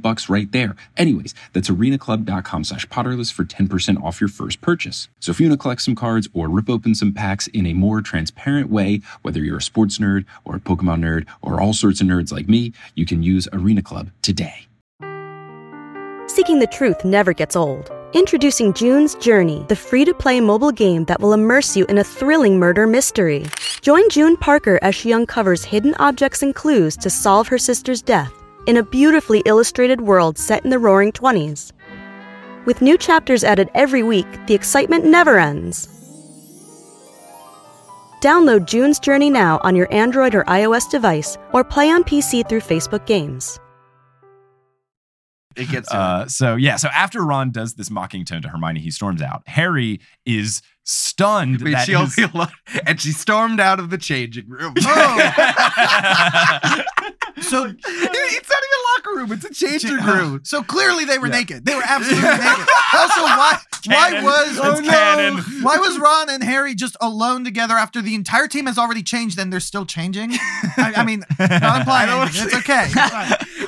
bucks right there. Anyways, that's arenaclub.com slash potterless for 10% off your first purchase. So if you want to collect some cards or rip open some packs in a more transparent way, whether you're a sports nerd or a Pokemon nerd or all sorts of nerds like me, you can use Arena Club today. Seeking the truth never gets old. Introducing June's Journey, the free to play mobile game that will immerse you in a thrilling murder mystery. Join June Parker as she uncovers hidden objects and clues to solve her sister's death in a beautifully illustrated world set in the roaring 20s. With new chapters added every week, the excitement never ends. Download June's Journey now on your Android or iOS device or play on PC through Facebook Games. It gets Uh, so yeah, so after Ron does this mocking tone to Hermione, he storms out. Harry is stunned Wait, that she his- only allowed- and she stormed out of the changing room. So it's not even a locker room; it's a changing room. So clearly they were naked. They were absolutely naked. Also, why why was oh no, canon. why was Ron and Harry just alone together after the entire team has already changed and they're still changing? I, I mean, not implying. It's okay.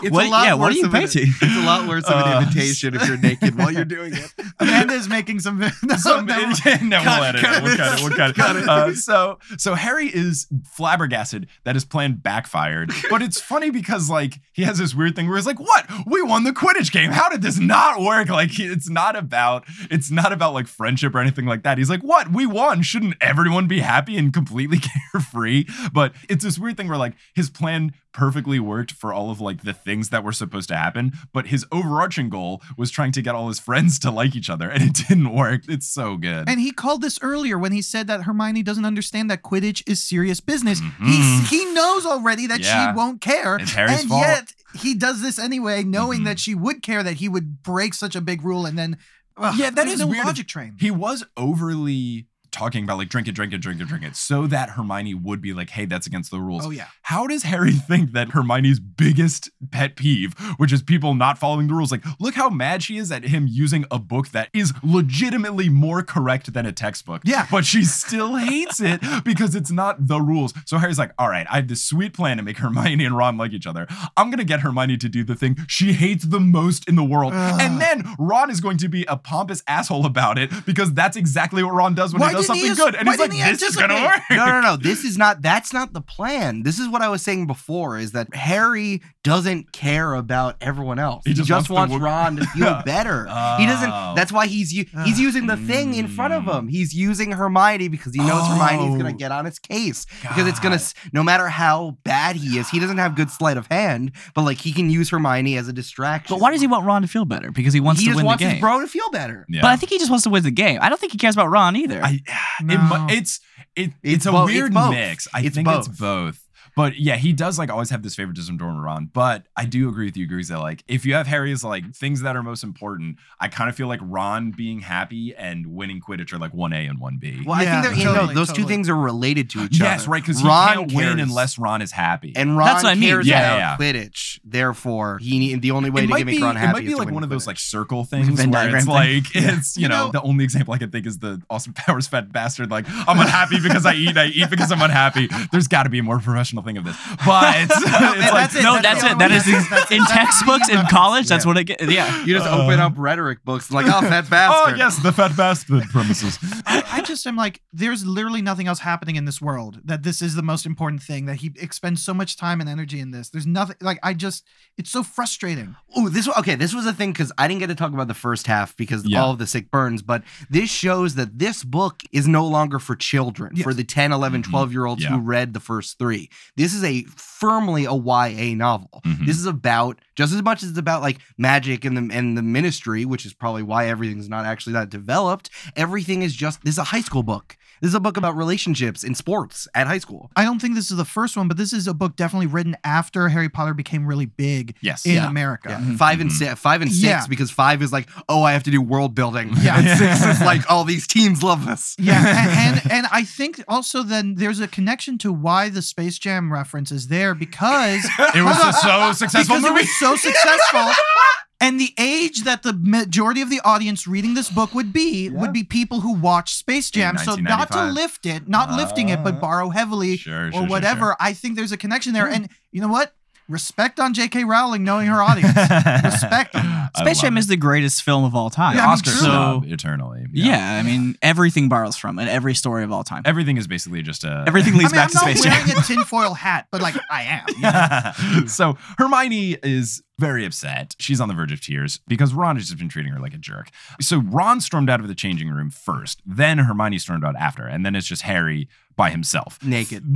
It's What- a lot yeah, what are you of an- It's a lot worse of an Uh, invitation if you're naked while you're doing it. Amanda's making some. No, Some, no. No, we'll edit it. We'll it. cut it. We'll cut it. Cut it. Uh, so, so Harry is flabbergasted that his plan backfired. But it's funny because like he has this weird thing where he's like, "What? We won the Quidditch game. How did this not work?" Like it's not about it's not about like friendship or anything like that. He's like, "What? We won. Shouldn't everyone be happy and completely carefree?" But it's this weird thing where like his plan perfectly worked for all of like the things that were supposed to happen, but his overarching goal was trying to get all his friends to like each other, and it didn't work. It's so good. And he called this earlier when he said that Hermione doesn't understand that Quidditch is serious business. Mhm. He's, he knows already that Yeah. she won't care. It's Harry's and fault. yet he does this anyway, knowing Mhm. that she would care that he would break such a big rule and then. ugh, Yeah, that is no weird. logic train. he was overly talking about like drink it, drink it, drink it, drink it, so that Hermione would be like, hey, that's against the rules. Oh yeah. How does Harry think that Hermione's biggest pet peeve, which is people not following the rules, like, look how mad she is at him using a book that is legitimately more correct than a textbook. Yeah. But she still hates it because it's not the rules. So Harry's like, all right, I have this sweet plan to make Hermione and Ron like each other. I'm going to get Hermione to do the thing she hates the most in the world. And then Ron is going to be a pompous asshole about it because that's exactly what Ron does when Why he does didn't he something good. And why he's like, didn't this is going to work. No, no, no. This is not. That's not the plan. This is what I was saying before. Is that Harry doesn't care about everyone else. He He just just, wants wants, the Ron to feel better. He doesn't. Oh. That's why he's he's ah. using the thing in front of mm. him. He's using Hermione because he knows Hermione's gonna Oh. get on his case because it's gonna. No matter how bad he is, he doesn't have good sleight of hand. But like he can use Hermione as a distraction. But why does he want Ron to feel better? Because he wants he to just win the wants game. his bro to feel better. Yeah. But I think he just wants to win the game. I don't think he cares about Ron either. I, it, No. mu- it's it, it's, It's a weird both. mix. I It's think it's both. Both. But yeah, he does like always have this favoritism toward Ron. But I do agree with you, Grease, that like if you have Harry's like things that are most important, I kind of feel like Ron being happy and winning Quidditch are like one A and one B. Well, Yeah, I think they're, you know, totally, those two things are related to each other. yes, right, because Ron can't win unless Ron is happy. And Ron That's what I mean. cares Yeah, about Quidditch. Therefore, he need, the only way it to get make be, Ron happy. it might be is like one of those Quidditch. like circle things Venn where it's diagram like thing. it's you know the only example I can think is the Austin Powers fat bastard like I'm unhappy because I eat I eat because I'm unhappy. There's got to be a more professional thing of this, but it's, it's like that's it. no, That's that's it. only That one. is That's- that's in textbooks in reference. college. That's what it get. Yeah. You just open up rhetoric books and like, oh, that oh yes, the fat bastard premises. I, I just am like, there's literally nothing else happening in this world that this is the most important thing that he expends so much time and energy in this. There's nothing like I just it's so frustrating. Oh, this one- okay. This was a thing because I didn't get to talk about the first half because Yeah. all of the sick burns. But this shows that this book is no longer for children, Yes. for the 10, 11, Mhm. 12 year olds Yeah. who read the first three. This is a firmly a YA novel. Mhm. This is about just as much as it's about like magic and the and the ministry, which is probably why everything's not actually that developed. Everything is just this is a high school book. This is a book about relationships in sports at high school. I don't think this is the first one, but this is a book definitely written after Harry Potter became really big Yes. in Yeah. America. Yeah, five and Mhm. six, five and six, Yeah. because five is like, oh, I have to do world building. Yeah. and six is like, oh, these teams love this. Yeah, and, and and I think also then there's a connection to why the Space Jam reference is there because It was a so successful because it was so successful. And the age that the majority of the audience reading this book would be would be people who watch Space Jam. So not to lift it, not lifting it, but Uh, borrow heavily Sure, sure, or sure, whaher. sure. I think there's a connection there. And you know what? Respect on J.K. Rowling knowing her audience. respect on that. Space Jam is the greatest film of all time. Yeah, I mean, Oscar true. so eternally. yeah. I mean everything borrows from it. Every story of all time. Everything is basically just a Everything leads I leads mean, back I'm to not Space Jam. wearing a tinfoil hat, but like I am. you know? so Hermione is very upset. She's on the verge of tears because Ron has just been treating her like a jerk. So Ron stormed out of the changing room first, then Hermione stormed out after, and then it's just Harry by himself. Naked.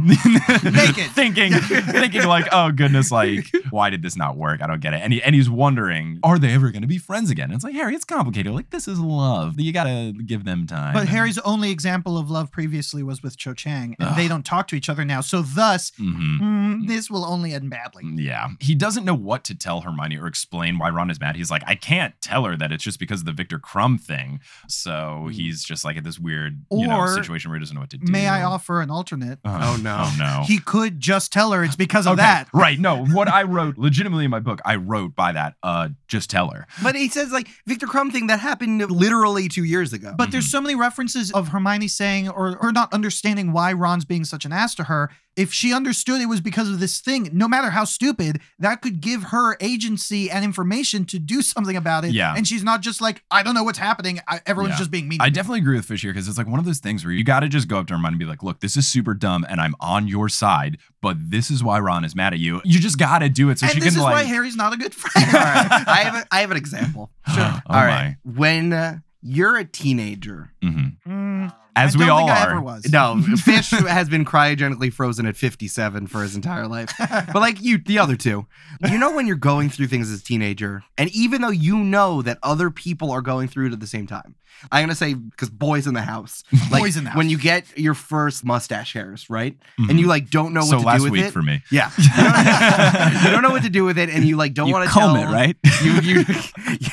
Naked. thinking thinking like oh goodness like why did this not work i don't get it and, he, and he's wondering are they ever going to be friends again it's like harry it's complicated like this is love you gotta give them time But Harry's only example of love previously was with Cho Chang, and Ugh. they don't talk to each other now. So thus, Mhm. mm, this will only end badly. Yeah. He doesn't know what to tell Hermione or explain why Ron is mad. He's like, I can't tell her that it's just because of the Viktor Krum thing. So he's just like at this weird you know, situation where he doesn't know what to do. May I offer an alternate? Oh, no. Oh no. He could just tell her it's because of Okay, that. Right. No, what I wrote legitimately in my book, I wrote by that, uh, just tell her. But he says like Viktor Krum thing that happened literally two years ago. But there's so many references of Hermione saying or or not understanding why Ron's being such an ass to her. If she understood it was because of this thing, no matter how stupid, that could give her agency and information to do something about it. Yeah. And she's not just like, I don't know what's happening. I, everyone's Yeah. just being mean. I definitely agree with Fish here because it's like one of those things where you got to just go up to Hermione and be like, look, this is super dumb and I'm on your side, but this is why Ron is mad at you. You just got to do it so and she this can is like. why Harry's not a good friend. All right. I have a, I have an example. Sure. All Oh right. When uh, you're a teenager, Mhm. Mm, As I we all are. no, Fish has been cryogenically frozen at 57 for his entire life. But like you, the other two, you know when you're going through things as a teenager, and even though you know that other people are going through it at the same time, I'm gonna say because boys in the house, like Boys in the house. when you get your first mustache hairs, right, Mhm. and you like don't know what so to last do with week it. for me. yeah, you don't, know what to do with it, and you like don't want to comb tell it, right? you you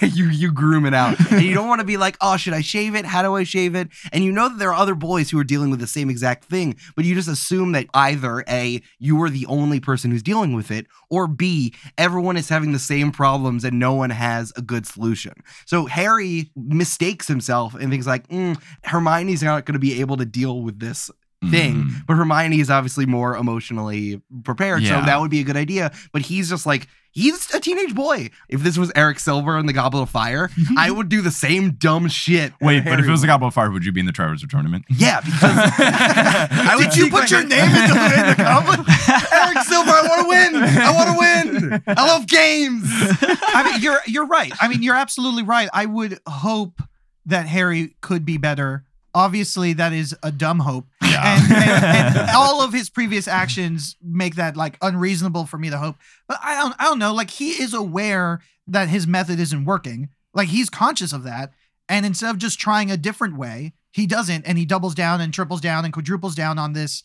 yeah, you you groom it out, and you don't want to be like, oh, should I shave it? How do I shave it? And you know that there are other boys who are dealing with the same exact thing, but you just assume that either a you are the only person who's dealing with it, or b everyone is having the same problems and no one has a good solution. So Harry mistakes himself and thinks like, mm, Hermione's not going to be able to deal with this thing. Mhm. But Hermione is obviously more emotionally prepared, Yeah. so that would be a good idea. But he's just like he's a teenage boy. If this was Eric Silver in the Goblet of Fire, I would do the same dumb shit. Wait, but if it was the. Goblet of Fire, would you be in the Triwizard Tournament? yeah, because I would Did you put your name the, in the goblet? Eric Silver, I want to win. I want to win. I love games. I mean, you're you're right. I mean, you're absolutely right. I would hope that Harry could be better. Obviously, that is a dumb hope. Yeah. And, and, and all of his previous actions make that like unreasonable for me to hope. But I don't I don't know. Like he is aware that his method isn't working. Like he's conscious of that. And instead of just trying a different way, he doesn't, and he doubles down and triples down and quadruples down on this.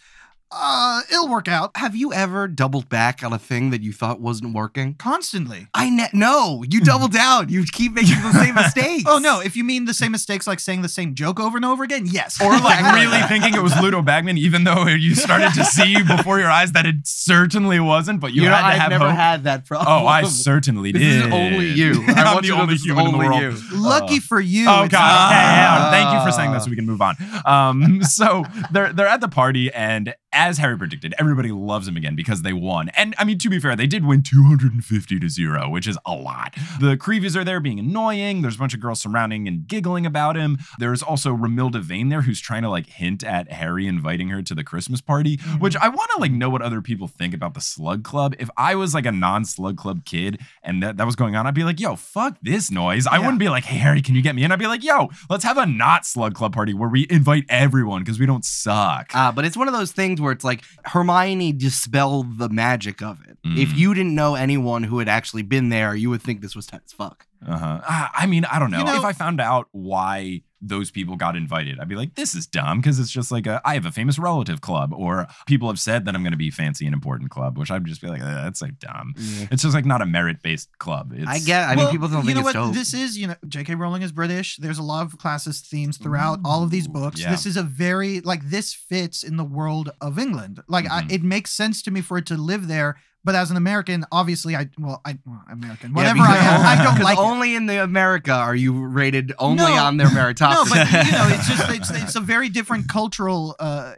Uh, it'll work out Have you ever doubled back on a thing that you thought wasn't working? constantly. I ne- no, you double down. You keep making the same mistakes. Oh no! If you mean the same mistakes, like saying the same joke over and over again, yes. Or like really thinking it was Ludo Bagman, even though you started to see before your eyes that it certainly wasn't, but you, you know, to I've have never hope. had that problem. oh, I certainly This did. is only you. I I'm want the you to know only this human in the world. you. Lucky for you. Oh god! not- Okay, yeah, thank you for saying that, so we can move on. Um, so they're they're at the party, and as Harry predicted, everybody loves him again because they won. And I mean, to be fair, they did win 250 to zero, which is a lot. The Creeveys are there being annoying. There's a bunch of girls surrounding and giggling about him. There's also Romilda Vane there, who's trying to like hint at Harry inviting her to the Christmas party, which I want to like know what other people think about the Slug Club. If I was like a non-Slug Club kid and that, that was going on, I'd be like, yo, fuck this noise. I Yeah. wouldn't be like, hey, Harry, can you get me in? I'd be like, yo, let's have a not Slug Club party where we invite everyone because we don't suck. Uh, but it's one of those things where it's like Hermione dispelled the magic of it. Mm. If you didn't know anyone who had actually been there, you would think this was tight as fuck. Uh-huh. Ah, I mean, I don't know. You know- if I found out why those people got invited, I'd be like, this is dumb because it's just like a, I have a famous relative club, or people have said that I'm going to be fancy and important club, which I'd just be like, "Eh, that's like dumb. It's just like not a merit based club. It's, I get. I mean, people don't you think know it's what dope. this is. You know, J.K. Rowling is British. There's a lot of classist themes throughout all of these books. yeah. This is a very like this fits in the world of England. Like I, Mhm. it makes sense to me for it to live there. But as an American, obviously, I well, I well, American, whatever I am, I don't like it. only in the America are you rated only No. on their meritocracy. No, but you know, it's just it's, it's a very different cultural. Uh,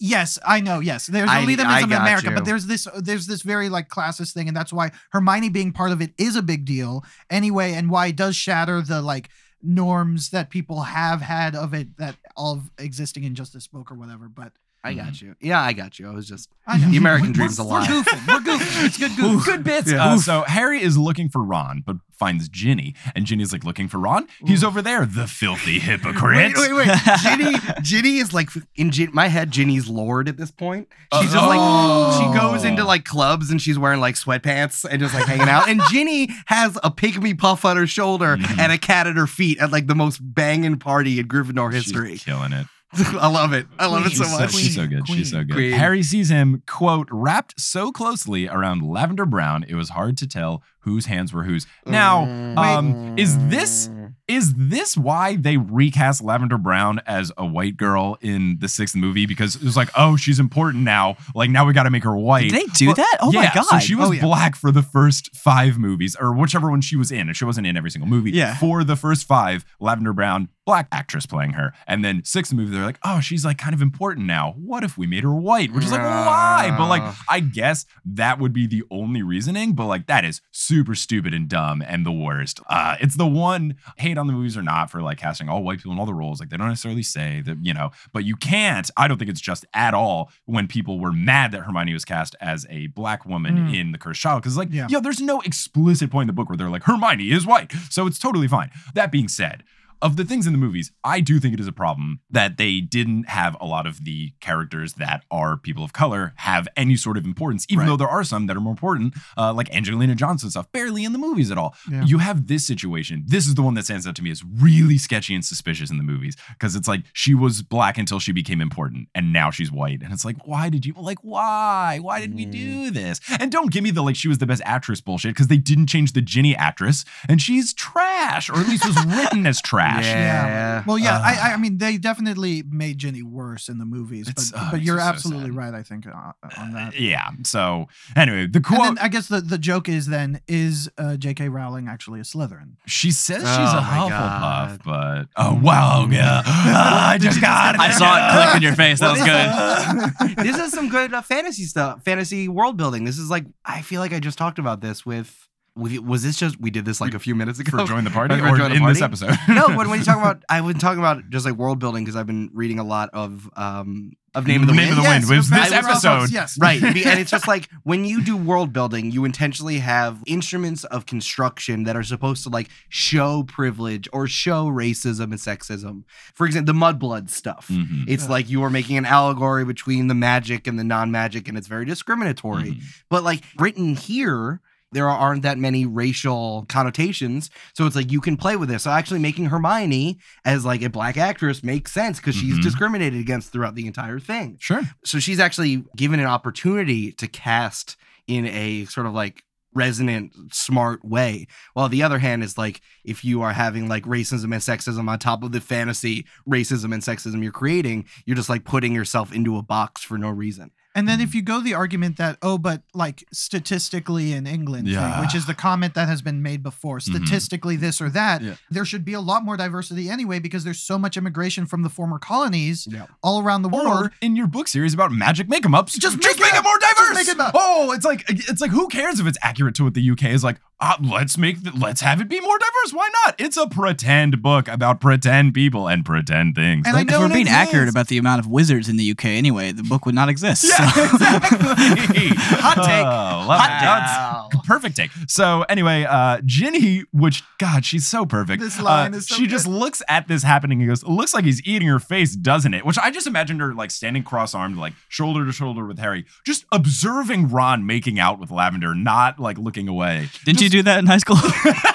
Yes, I know. Yes, there's I- elitism I in got America, you. but there's this there's this very like classist thing, and that's why Hermione being part of it is a big deal anyway, and why it does shatter the like norms that people have had of it that of existing in just this book or whatever. But I got you. Yeah, I got you. I was just I know the American We're- dream's we're, alive. We're goofing. We're goofing. It's good goof. Good bits. Yeah. Uh, so Harry is looking for Ron, but finds Ginny, and Ginny's like looking for Ron. He's over there, the filthy hypocrite. Wait, wait, wait. Ginny, Ginny is like in Gin- my head. Ginny's Lord at this point. She's just Oh. like she goes into like clubs and she's wearing like sweatpants and just like hanging out. And Ginny has a pygmy puff on her shoulder Mhm. and a cat at her feet at like the most banging party in Gryffindor history. She's killing it. I love it. I love it so so, much. she's so good. She's so good. Queen. Harry sees him, quote, wrapped so closely around lavender brown, it was hard to tell whose hands were whose. Now, um, is this is this why they recast Lavender Brown as a white girl in the sixth movie? Because it was like, oh, she's important now. Like now we got to make her white. Did they do Well, that? Oh my yeah, god! So she was Oh, yeah. black for the first five movies, or whichever one she was in. and She wasn't in every single movie. Yeah. For the first five, Lavender Brown, black actress playing her. And then sixth movie, they're like, oh, she's like kind of important now. What if we made her white? Which is like, why? But like, I guess that would be the only reasoning. But like, that is super stupid and dumb and the worst. Uh, it's the one hate on the movies or not for like casting all white people in all the roles. Like they don't necessarily say that, you know, but you can't. I don't think it's just at all when people were mad that Hermione was cast as a black woman Mm. in The Cursed Child. Cause like, Yeah. yo, there's no explicit point in the book where they're like, Hermione is white. So it's totally fine. That being said, of the things in the movies, I do think it is a problem that they didn't have a lot of the characters that are people of color have any sort of importance, even Right. though there are some that are more important, uh, like Angelina Johnson stuff, barely in the movies at all. Yeah. You have this situation. This is the one that stands out to me as really sketchy and suspicious in the movies because it's like she was black until she became important and now she's white. And it's like, why did you, like, why? Why did we do this? And don't give me the like she was the best actress bullshit because they didn't change the Ginny actress and she's trash or at least was written as trash. Yeah. Well, yeah, Uh, I, I mean, they definitely made Ginny worse in the movies, but oh, but you're just so absolutely right. I think uh, on that. Yeah. So anyway, the quote And then I guess the, the joke is then is uh, J.K. Rowling actually a Slytherin? she says she's Oh a my Hufflepuff, God. but oh wow, yeah, I just got it. I saw it click in your face. That was good. this is some good uh, fantasy stuff, fantasy world building. This is like I feel like I just talked about this with. Was this just we did this like a few minutes ago? for join the party or Join the in this episode. no, when, when you talk about, I've been talking about just like world building because I've been reading a lot of um of Name of the Name Wind. of the Wind was this episode. Yes, Right. And it's just like when you do world building, you intentionally have instruments of construction that are supposed to like show privilege or show racism and sexism. For example, the mudblood stuff. Mhm. It's like you are making an allegory between the magic and the non magic, and it's very discriminatory. Mhm. But like written here, there aren't that many racial connotations. So it's like you can play with this. So actually making Hermione as like a black actress makes sense because she's Mhm. discriminated against throughout the entire thing Sure. so she's actually given an opportunity to cast in a sort of like resonant smart way while the other hand is like if you are having like racism and sexism on top of the fantasy racism and sexism you're creating you're just like putting yourself into a box for no reason And then if you go the argument that oh, but like statistically in England, thing, Yeah. which is the comment that has been made before, mm-hmm. statistically this or that, Yeah. there should be a lot more diversity anyway because there's so much immigration from the former colonies Yeah. all around the world. Or in your book series about magic make 'em ups, Just just make make it it up. more diverse. make it. Oh, it's like it's like who cares if it's accurate to what the UK is like? Uh, let's make the, let's have it be more diverse. Why not? It's a pretend book about pretend people and pretend things. And I if we're it being accurate about the amount of wizards in the UK anyway, the book would not exist. Yeah, so- exactly. Hot take. Oh, love it. Wow. That's perfect take. So anyway, uh, Ginny, which God, she's so perfect. This line Uh, is so She just looks at this happening and goes, "It looks like he's eating her face, doesn't it?" Which I just imagined her like standing cross-armed, like shoulder to shoulder with Harry, just observing Ron making out with Lavender, not like looking away. Didn't you do that in high school?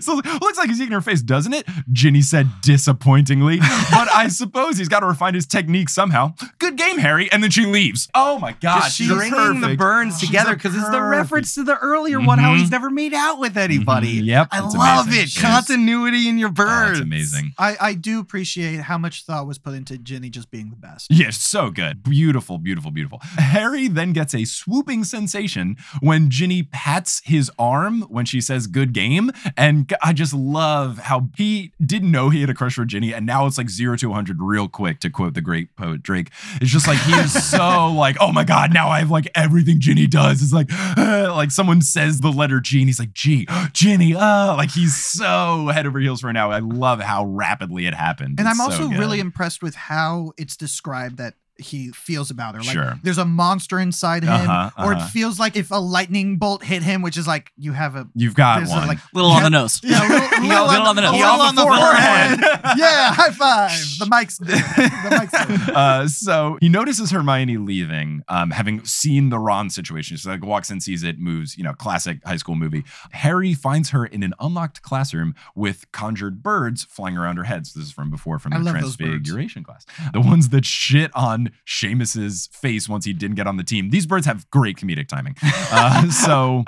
so looks like he's eating her face, doesn't it? Ginny said disappointingly. but I suppose he's got to refine his technique somehow. Good game, Harry. And then she leaves. Oh my God. just she's stringing the burns together because it's the reference to the earlier one how he's never made out with anybody Mhm. Yep, i love amazing. it is. continuity in your Oh, burns it's amazing. I, I do appreciate how much thought was put into Ginny just being the best. Yes, so good. Beautiful, beautiful, beautiful. Harry then gets a swooping sensation when Ginny pats his arm when she says good game. And And I just love how he didn't know he had a crush for Ginny, and now it's like zero to 100 real quick, to quote the great poet Drake. It's just like he is so like, oh my God, now I have like everything Ginny does. It's like, like someone says the letter G, and he's like, G, Ginny, uh, like he's so head over heels for now. I love how rapidly it happened. And It's I'm so also really impressed with how it's described that he feels about her. Like Sure. there's a monster inside him, Uh-huh, or it uh-huh. feels like if a lightning bolt hit him, which is like you have a You've got there's a, one. like little on the nose. yeah, a little, He little, little on the nose. little on on the the forehead. forehead. yeah, high five. The mic's there. The mic's there. uh, so he notices Hermione leaving, um, having seen the Ron situation. She like walks in, sees it, moves. You know, classic high school movie. Harry finds her in an unlocked classroom with conjured birds flying around her head. So this is from before from I the love those birds. Transfiguration class. The ones that shit on Seamus's face once he didn't get on the team. These birds have great comedic timing. Uh, so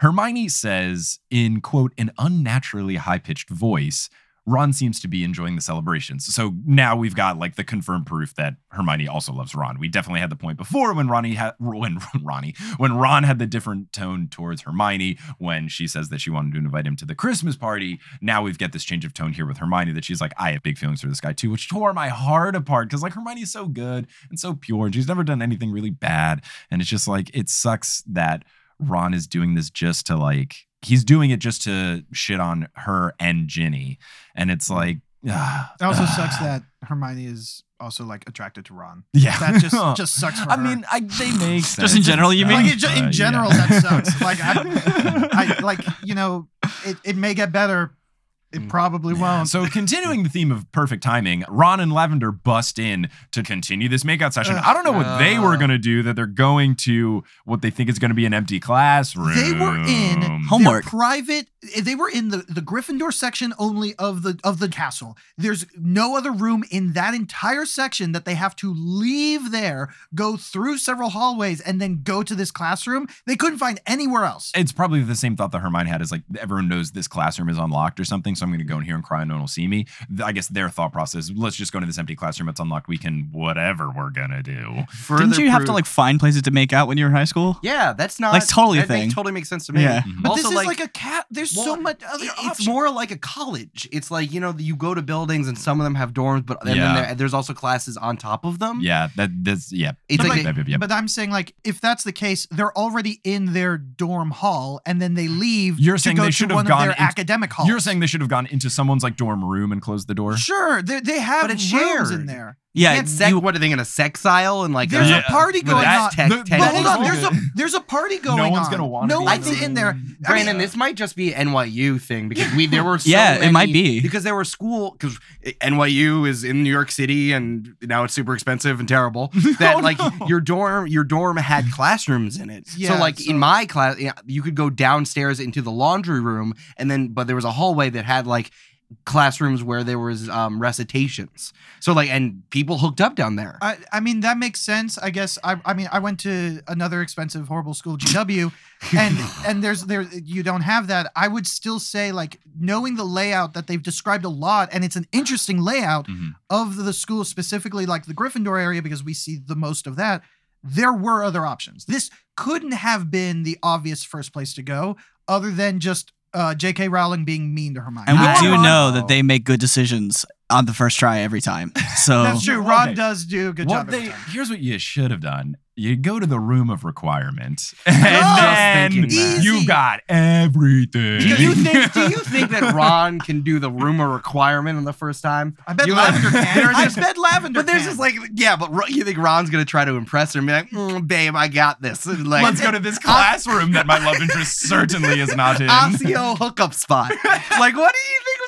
Hermione says in quote an unnaturally high pitched voice. Ron seems to be enjoying the celebrations. So now we've got like the confirmed proof that Hermione also loves Ron. We definitely had the point before when Ronnie had when Ronnie when Ron had the different tone towards Hermione when she says that she wanted to invite him to the Christmas party. Now we've got this change of tone here with Hermione that she's like, I have big feelings for this guy too, which tore my heart apart because like Hermione's so good and so pure and she's never done anything really bad. And it's just like it sucks that Ron is doing this just to like he's doing it just to shit on her and Ginny. And it's like ah, It also ah. sucks that Hermione is also like attracted to Ron. Yeah. That just just sucks for I her. mein, I, they make sense. Just in general, you mean? like in, ge- Uh, yeah. general, that sucks. Like I, I like you know, it, it may get better. It mm. probably won't. So continuing the theme of perfect timing, Ron and Lavender bust in to continue this makeout session. I don't know what they were going to do. That they're going to what they think is going to be an empty classroom. They were in Homework. their private. They were in the the Gryffindor section only of the of the castle. There's no other room in that entire section that they have to leave there, go through several hallways, and then go to this classroom. They couldn't find anywhere else. It's probably the same thought that Hermione had is like everyone knows this classroom is unlocked or something, so I'm going to go in here and cry and no one will see me. I guess their thought process: let's just go into this empty classroom. It's unlocked. We can whatever we're gonna do. Didn't you have to like find places to make out when you were in high school? Yeah, that's not Like, totally a that makes- thing. totally makes sense to me. Yeah. Mm-hmm. But also, this is like, a cat. There's so much other it- it's options. more like a college. It's like you know you go to buildings and some of them have dorms, but and Yeah. then there, there's also classes on top of them. Yeah, that that's yeah. It's but, like like, yeah, yeah. but I'm saying like if that's the case, they're already in their dorm hall, and then they leave You're to saying go they should have gone of their into- academic halls. You're saying they should have gone into someone's like dorm room and closed the door. sure they they have But it's rooms shared. in there. Yeah, can't sec- you- what are they gonna sex aisle and like There's Yeah. a uh, party going on. tech- The- tech- But hold on, there's a there's a party going on. No one's on. gonna wanna No be one's in the in there. room. I mean, Brandon, this might just be an NYU thing because we there were so Yeah, it might be. because there were school because NYU is in New York City and now it's super expensive and terrible. Oh, that Oh, like no. your dorm your dorm had classrooms in it. Yeah, so like so- in my class, yeah, you could go downstairs into the laundry room and then but there was a hallway that had like classrooms where there was um recitations. So like and people hooked up down there. I, I mean that makes sense. I guess I I mean I went to another expensive horrible school GW and and there's there you don't have that. I would still say like knowing the layout that they've described a lot and it's an interesting layout Mhm. of the school specifically like the Gryffindor area because we see the most of that. There were other options. This couldn't have been the obvious first place to go other than just uh, J.K. Rowling being mean to Hermione. and we do know know. that they make good decisions on the first try every time. So That's true. Okay. Ron does do a good what job. every they time. here's what you should have done. You go to the room of requirement, and Just then thinking that. you've Easy. got everything. Do you think? Do you think that Ron can do the room of requirement on the first time? I bet You- Lavender can. There's I just- bet Lavender But there's can. just like, yeah, but Ro- you think Ron's gonna try to impress her and be like, mm, "Babe, I got this." And, Like, Let's go to this classroom that my love interest certainly is not in. Osseo hookup spot. like, what do you think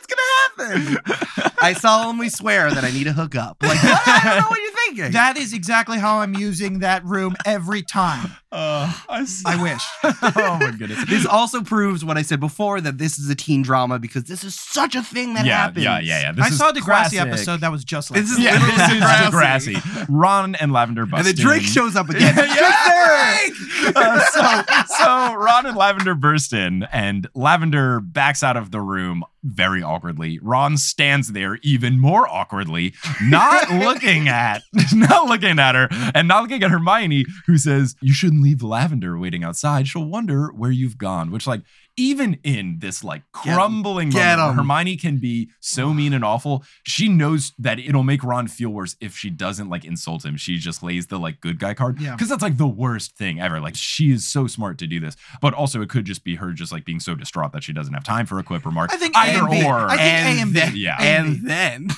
was happen? I solemnly swear that I need a hookup. Like, what? I don't know what you're thinking. That is exactly how I'm using that room every time. Uh, I, s- I wish. oh my goodness. this also proves what I said before that this is a teen drama because this is such a thing that yeah, happens. yeah, yeah, yeah. This I is saw a Degrassi classic. episode that was just like This is. Yeah, literally this is Degrassi. Degrassi. Ron and Lavender bust And then Drake shows up again. Yeah, Uh, so, so Ron and Lavender burst in, and Lavender backs out of the room very awkwardly. Ron stands there even more awkwardly, not looking at, not looking at her, and not looking at Hermione, who says, "You shouldn't leave Lavender waiting outside. She'll wonder where you've gone." Which, like, even in this like crumbling Get moment. Hermione can be so mean and awful. She knows that it'll make Ron feel worse if she doesn't like insult him. She just lays the like good guy card. Yeah. Because that's like the worst thing ever. Like she is so smart to do this. But also it could just be her just like being so distraught that she doesn't have time for a quip remark. I think either and or. I think and B. then, Yeah. and then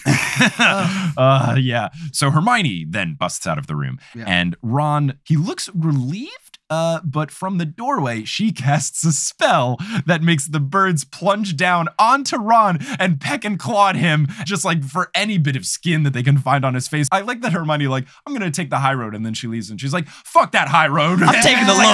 uh, yeah. So Hermione then busts out of the room, Yeah. and Ron he looks relieved. Uh, but from the doorway, she casts a spell that makes the birds plunge down onto Ron and peck and claw at him, just like for any bit of skin that they can find on his face. I like that Hermione, like, I'm gonna take the high road, and then she leaves, and she's like, "Fuck that high road! I'm taking the low one.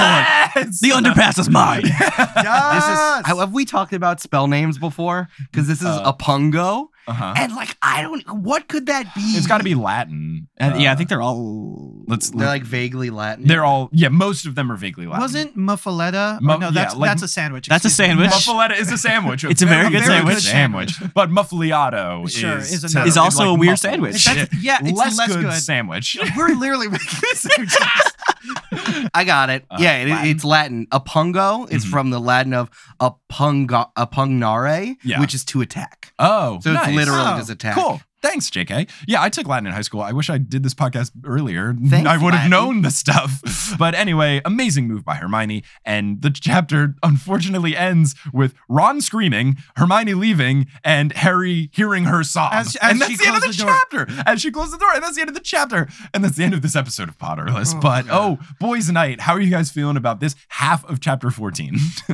"Yes!" The underpass is mine. this is Yes! have we talked about spell names before? Because this is Uh, a pungo, Uh-huh. and like I don't. What could that be? It's got to be Latin. And yeah, I Uh, think they're all. let's. They're like vaguely Latin. They're all yeah. Most of them are vaguely Latin. Wasn't muffaletta? Mu- oh, no, yeah, that's like- that's a sandwich. That's a excuse me. sandwich. Muffaletta is a sandwich. It's a very good good sandwich. But muffaliato Sure, is, is to- another- Is also a weird muffled. sandwich. That's- yeah, it's less, less good, good. sandwich. We're literally making sandwiches. I got it. Uh, yeah, it, Latin. it's Latin. A pungo is Mhm. from the Latin of a punga, a pungnare, Yeah. which is to attack. Oh, So nice. it's literally Oh, just attack. Cool. Thanks, JK. Yeah, I took Latin in high school. I wish I did this podcast earlier. Thanks, I would have known the stuff. But anyway, amazing move by Hermione. And the chapter unfortunately ends with Ron screaming, Hermione leaving, and Harry hearing her sob. As- as and that's the end of the, the door. chapter. As she closed the door. And that's the end of the chapter. And that's the end of this episode of Potterless. Oh, but oh, boys' night. How are you guys feeling about this half of chapter 14?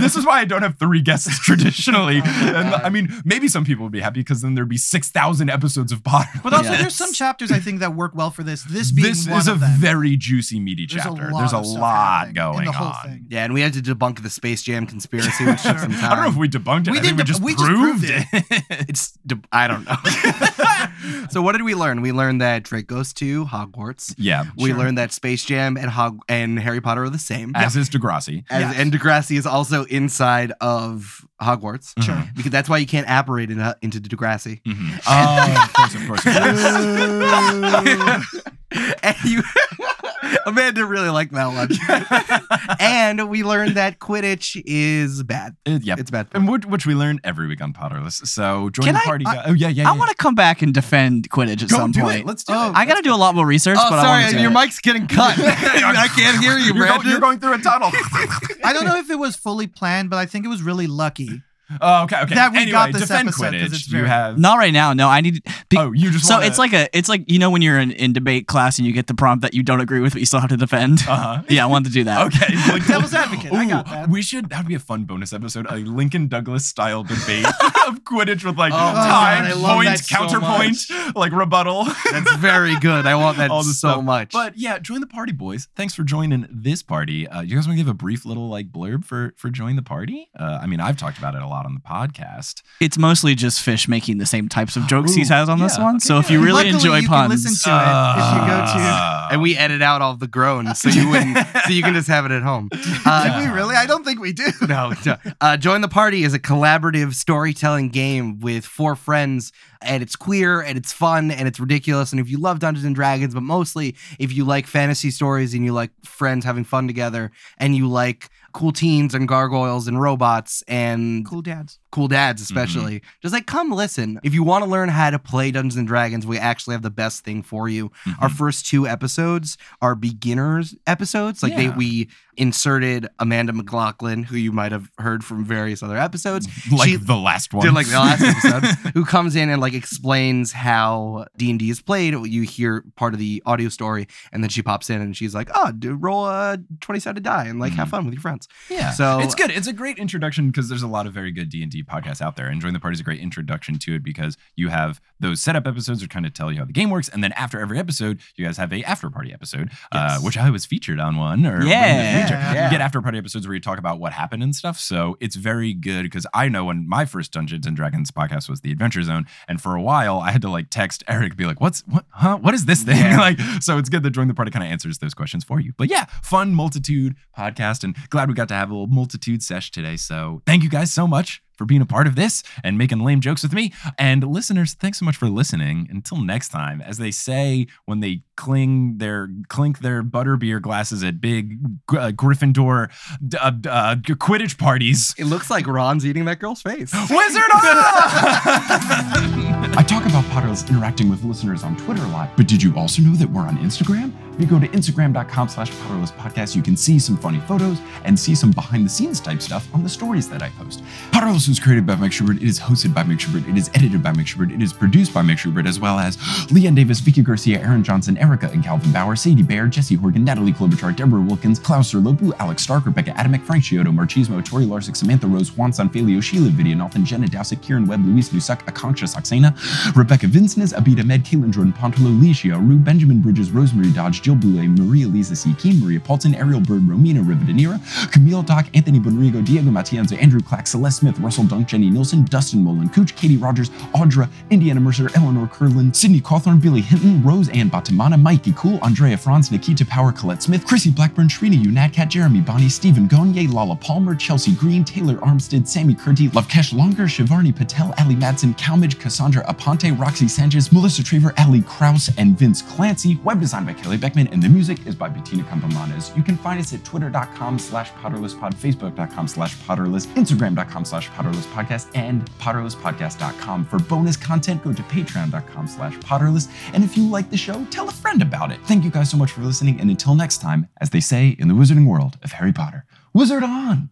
this is why I don't have three guests traditionally. Oh, and I mean, maybe some people would be happy because then there'd be 6,000 episodes of Potter. But also, Yes. there's some chapters I think that work well for this. This being this one is a them. very juicy, meaty There's chapter. lot There's a lot going in the whole on. thing. Yeah, and we had to debunk the Space Jam conspiracy, which took some time. I don't know if we debunked it. We I think we didn't just deb- we just proved, proved it. It's de- I don't know. so what did we learn? We learned that Drake goes to Hogwarts. yeah. We Sure. learned that Space Jam and Hog and Harry Potter are the same. As is Degrassi. As, Yes. And Degrassi is also inside of Hogwarts. Sure. Mm-hmm. Because that's why you can't apparate in, uh, into the Degrassi. Mhm. Oh, of course, of course. Of course. and you, Amanda really liked that one. and we learned that Quidditch is bad. It- yep. It's bad. and which, which we learn every week on Potterless. So join Can the I- party. I- guys. oh yeah, yeah. I yeah. want to come back and defend Quidditch at Go some do point. it. Let's do Oh, it. I got to do a lot more research, Oh, but sorry, want to. your mic's getting cut. I can't hear you, You're, go- Brandon. you're going through a tunnel. I don't know if it was fully planned, but I think it was really lucky. Oh, okay, okay. That we anyway, got this defend episode 'cause Quidditch. it's you very- have. Not right now. No, I need. Be, oh, you just. so wanna, it's like a. It's like you know when you're in, in debate class and you get the prompt that you don't agree with, but you still have to defend. Uh-huh. Yeah, I wanted to do that. Okay. Like, Devil's advocate, I got that. We should. That would be a fun bonus episode. A Lincoln Douglas style debate of Quidditch with like Oh, time, God, I point, that so counterpoint, like rebuttal. That's very good. I want that All so stuff. much. But yeah, join the party, boys. Thanks for joining this party. Uh, you guys want to give a brief little like blurb for for join the party? Uh, I mean, I've talked about it a lot on the podcast. It's mostly just Fische making the same types of jokes he has on this one. okay, so if you really Luckily, enjoy you can puns, listen to it if you go to. Uh, and we edit out all the groans, so you wouldn't, so you can just have it at home. Uh, Did we really? I don't think we do. no, no. Uh, Join the Party is a collaborative storytelling game with four friends, and it's queer and it's fun and it's ridiculous. And if you love Dungeons and Dragons, but mostly if you like fantasy stories and you like friends having fun together, and you like cool teens and gargoyles and robots and Cool dads. Cool dads especially just like come listen. If you want to learn how to play dungeons and dragons we actually have the best thing for you. Our first two episodes are beginners episodes like they we inserted amanda mclaughlin who you might have heard from various other episodes. Like She- the last one. did like the last episode who comes in and like explains how d&d is played. You hear part of the audio story and then she pops in and she's like oh dude, roll a 20 sided die and like have Mhm. fun with your friends. Yeah, So- it's good. It's a great introduction because there's a lot of very good D D podcasts out there, and Join the Party is a great introduction to it because you have those setup episodes that kind of tell you how the game works, and then after every episode, you guys have a after party episode, uh, which I was featured on one. Or one in the Yeah. Yeah. you get after party episodes where you talk about what happened and stuff. So it's very good because I know when my first Dungeons and Dragons podcast was the Adventure Zone, and for a while I had to like text Eric, be like, "What's what? Huh? What is this thing?" Yeah. like, so it's good that Join the Party kind of answers those questions for you. But yeah, fun multitude podcast, and glad we got to have a little multitude sesh today. So thank you guys so much for being a part of this and making lame jokes with me. And listeners, thanks so much for listening. Until next time, as they say when they cling their clink their butterbeer glasses at big uh, Gryffindor uh, uh, Quidditch parties. It looks like Ron's eating that girl's face. Wizard on! I talk about Potterless interacting with listeners on Twitter a lot, but did you also know that we're on Instagram? If you go to instagram.com slash Potterless Podcast, you can see some funny photos and see some behind the scenes type stuff on the stories that I post. Potterless was created by Mike Schubert. It is hosted by Mike Schubert. It is edited by Mike Schubert. It is produced by Mike Schubert, as well as Leanne Davis, Vicky Garcia, Aaron Johnson, Erica and Calvin Bauer, Sadie Bayer, Jesse Horgan, Natalie Klobuchar, Deborah Wilkins, Klaus Lopu, Alex Stark, Rebecca Adamek, Frank Chiodo, Marchismo, Tori Larsick, Samantha Rose, Juan Sanfilio, Sheila Vidianathan, Jenna Dowsett, Kieran Webb, Luis Lusak, Akanksha Saxena, Rebecca Vincent, Abida Med, Caitlin Jordan Pontolo, Rue, Benjamin Bridges, Rosemary Dodge, Jill Boulay, Maria Lisa C. Keem, Maria Paulton, Ariel Bird, Romina Rivadeneira, Camille Doc, Anthony Bonrigo, Diego Matienzo, Andrew Clack, Celeste Smith, Russell Dunk, Jenny Nilsson, Dustin Mullen, Cooch, Katie Rogers, Audra, Indiana Mercer, Eleanor Curlin, Sydney Cawthorn, Billy Hinton, Rose Ann Batamana, Mikey Cool, Andrea Franz, Nikita Power, Colette Smith, Chrissy Blackburn, Shrina Unadcat, Jeremy Bonnie, Stephen Gagne, Lala Palmer, Chelsea Green, Taylor Armstead, Sammy Kurti, Lovekesh Longer, Shivarni Patel, Ali Madsen, Calmage, Cassandra Aponte, Roxy Sanchez, Melissa Traver, Ali Kraus, and Vince Clancy. Web design by Kelly Beckman, and the music is by Bettina Campomanes. You can find us at twitter.com slash potterlesspod, facebook.com slash potterless, instagram.com slash potterlesspodcast, and potterlesspodcast.com. For bonus content, go to patreon.com slash potterless. And if you like the show, tell a friend about it. Thank you guys so much for listening, and until next time, as they say in the wizarding world of Harry Potter, wizard on!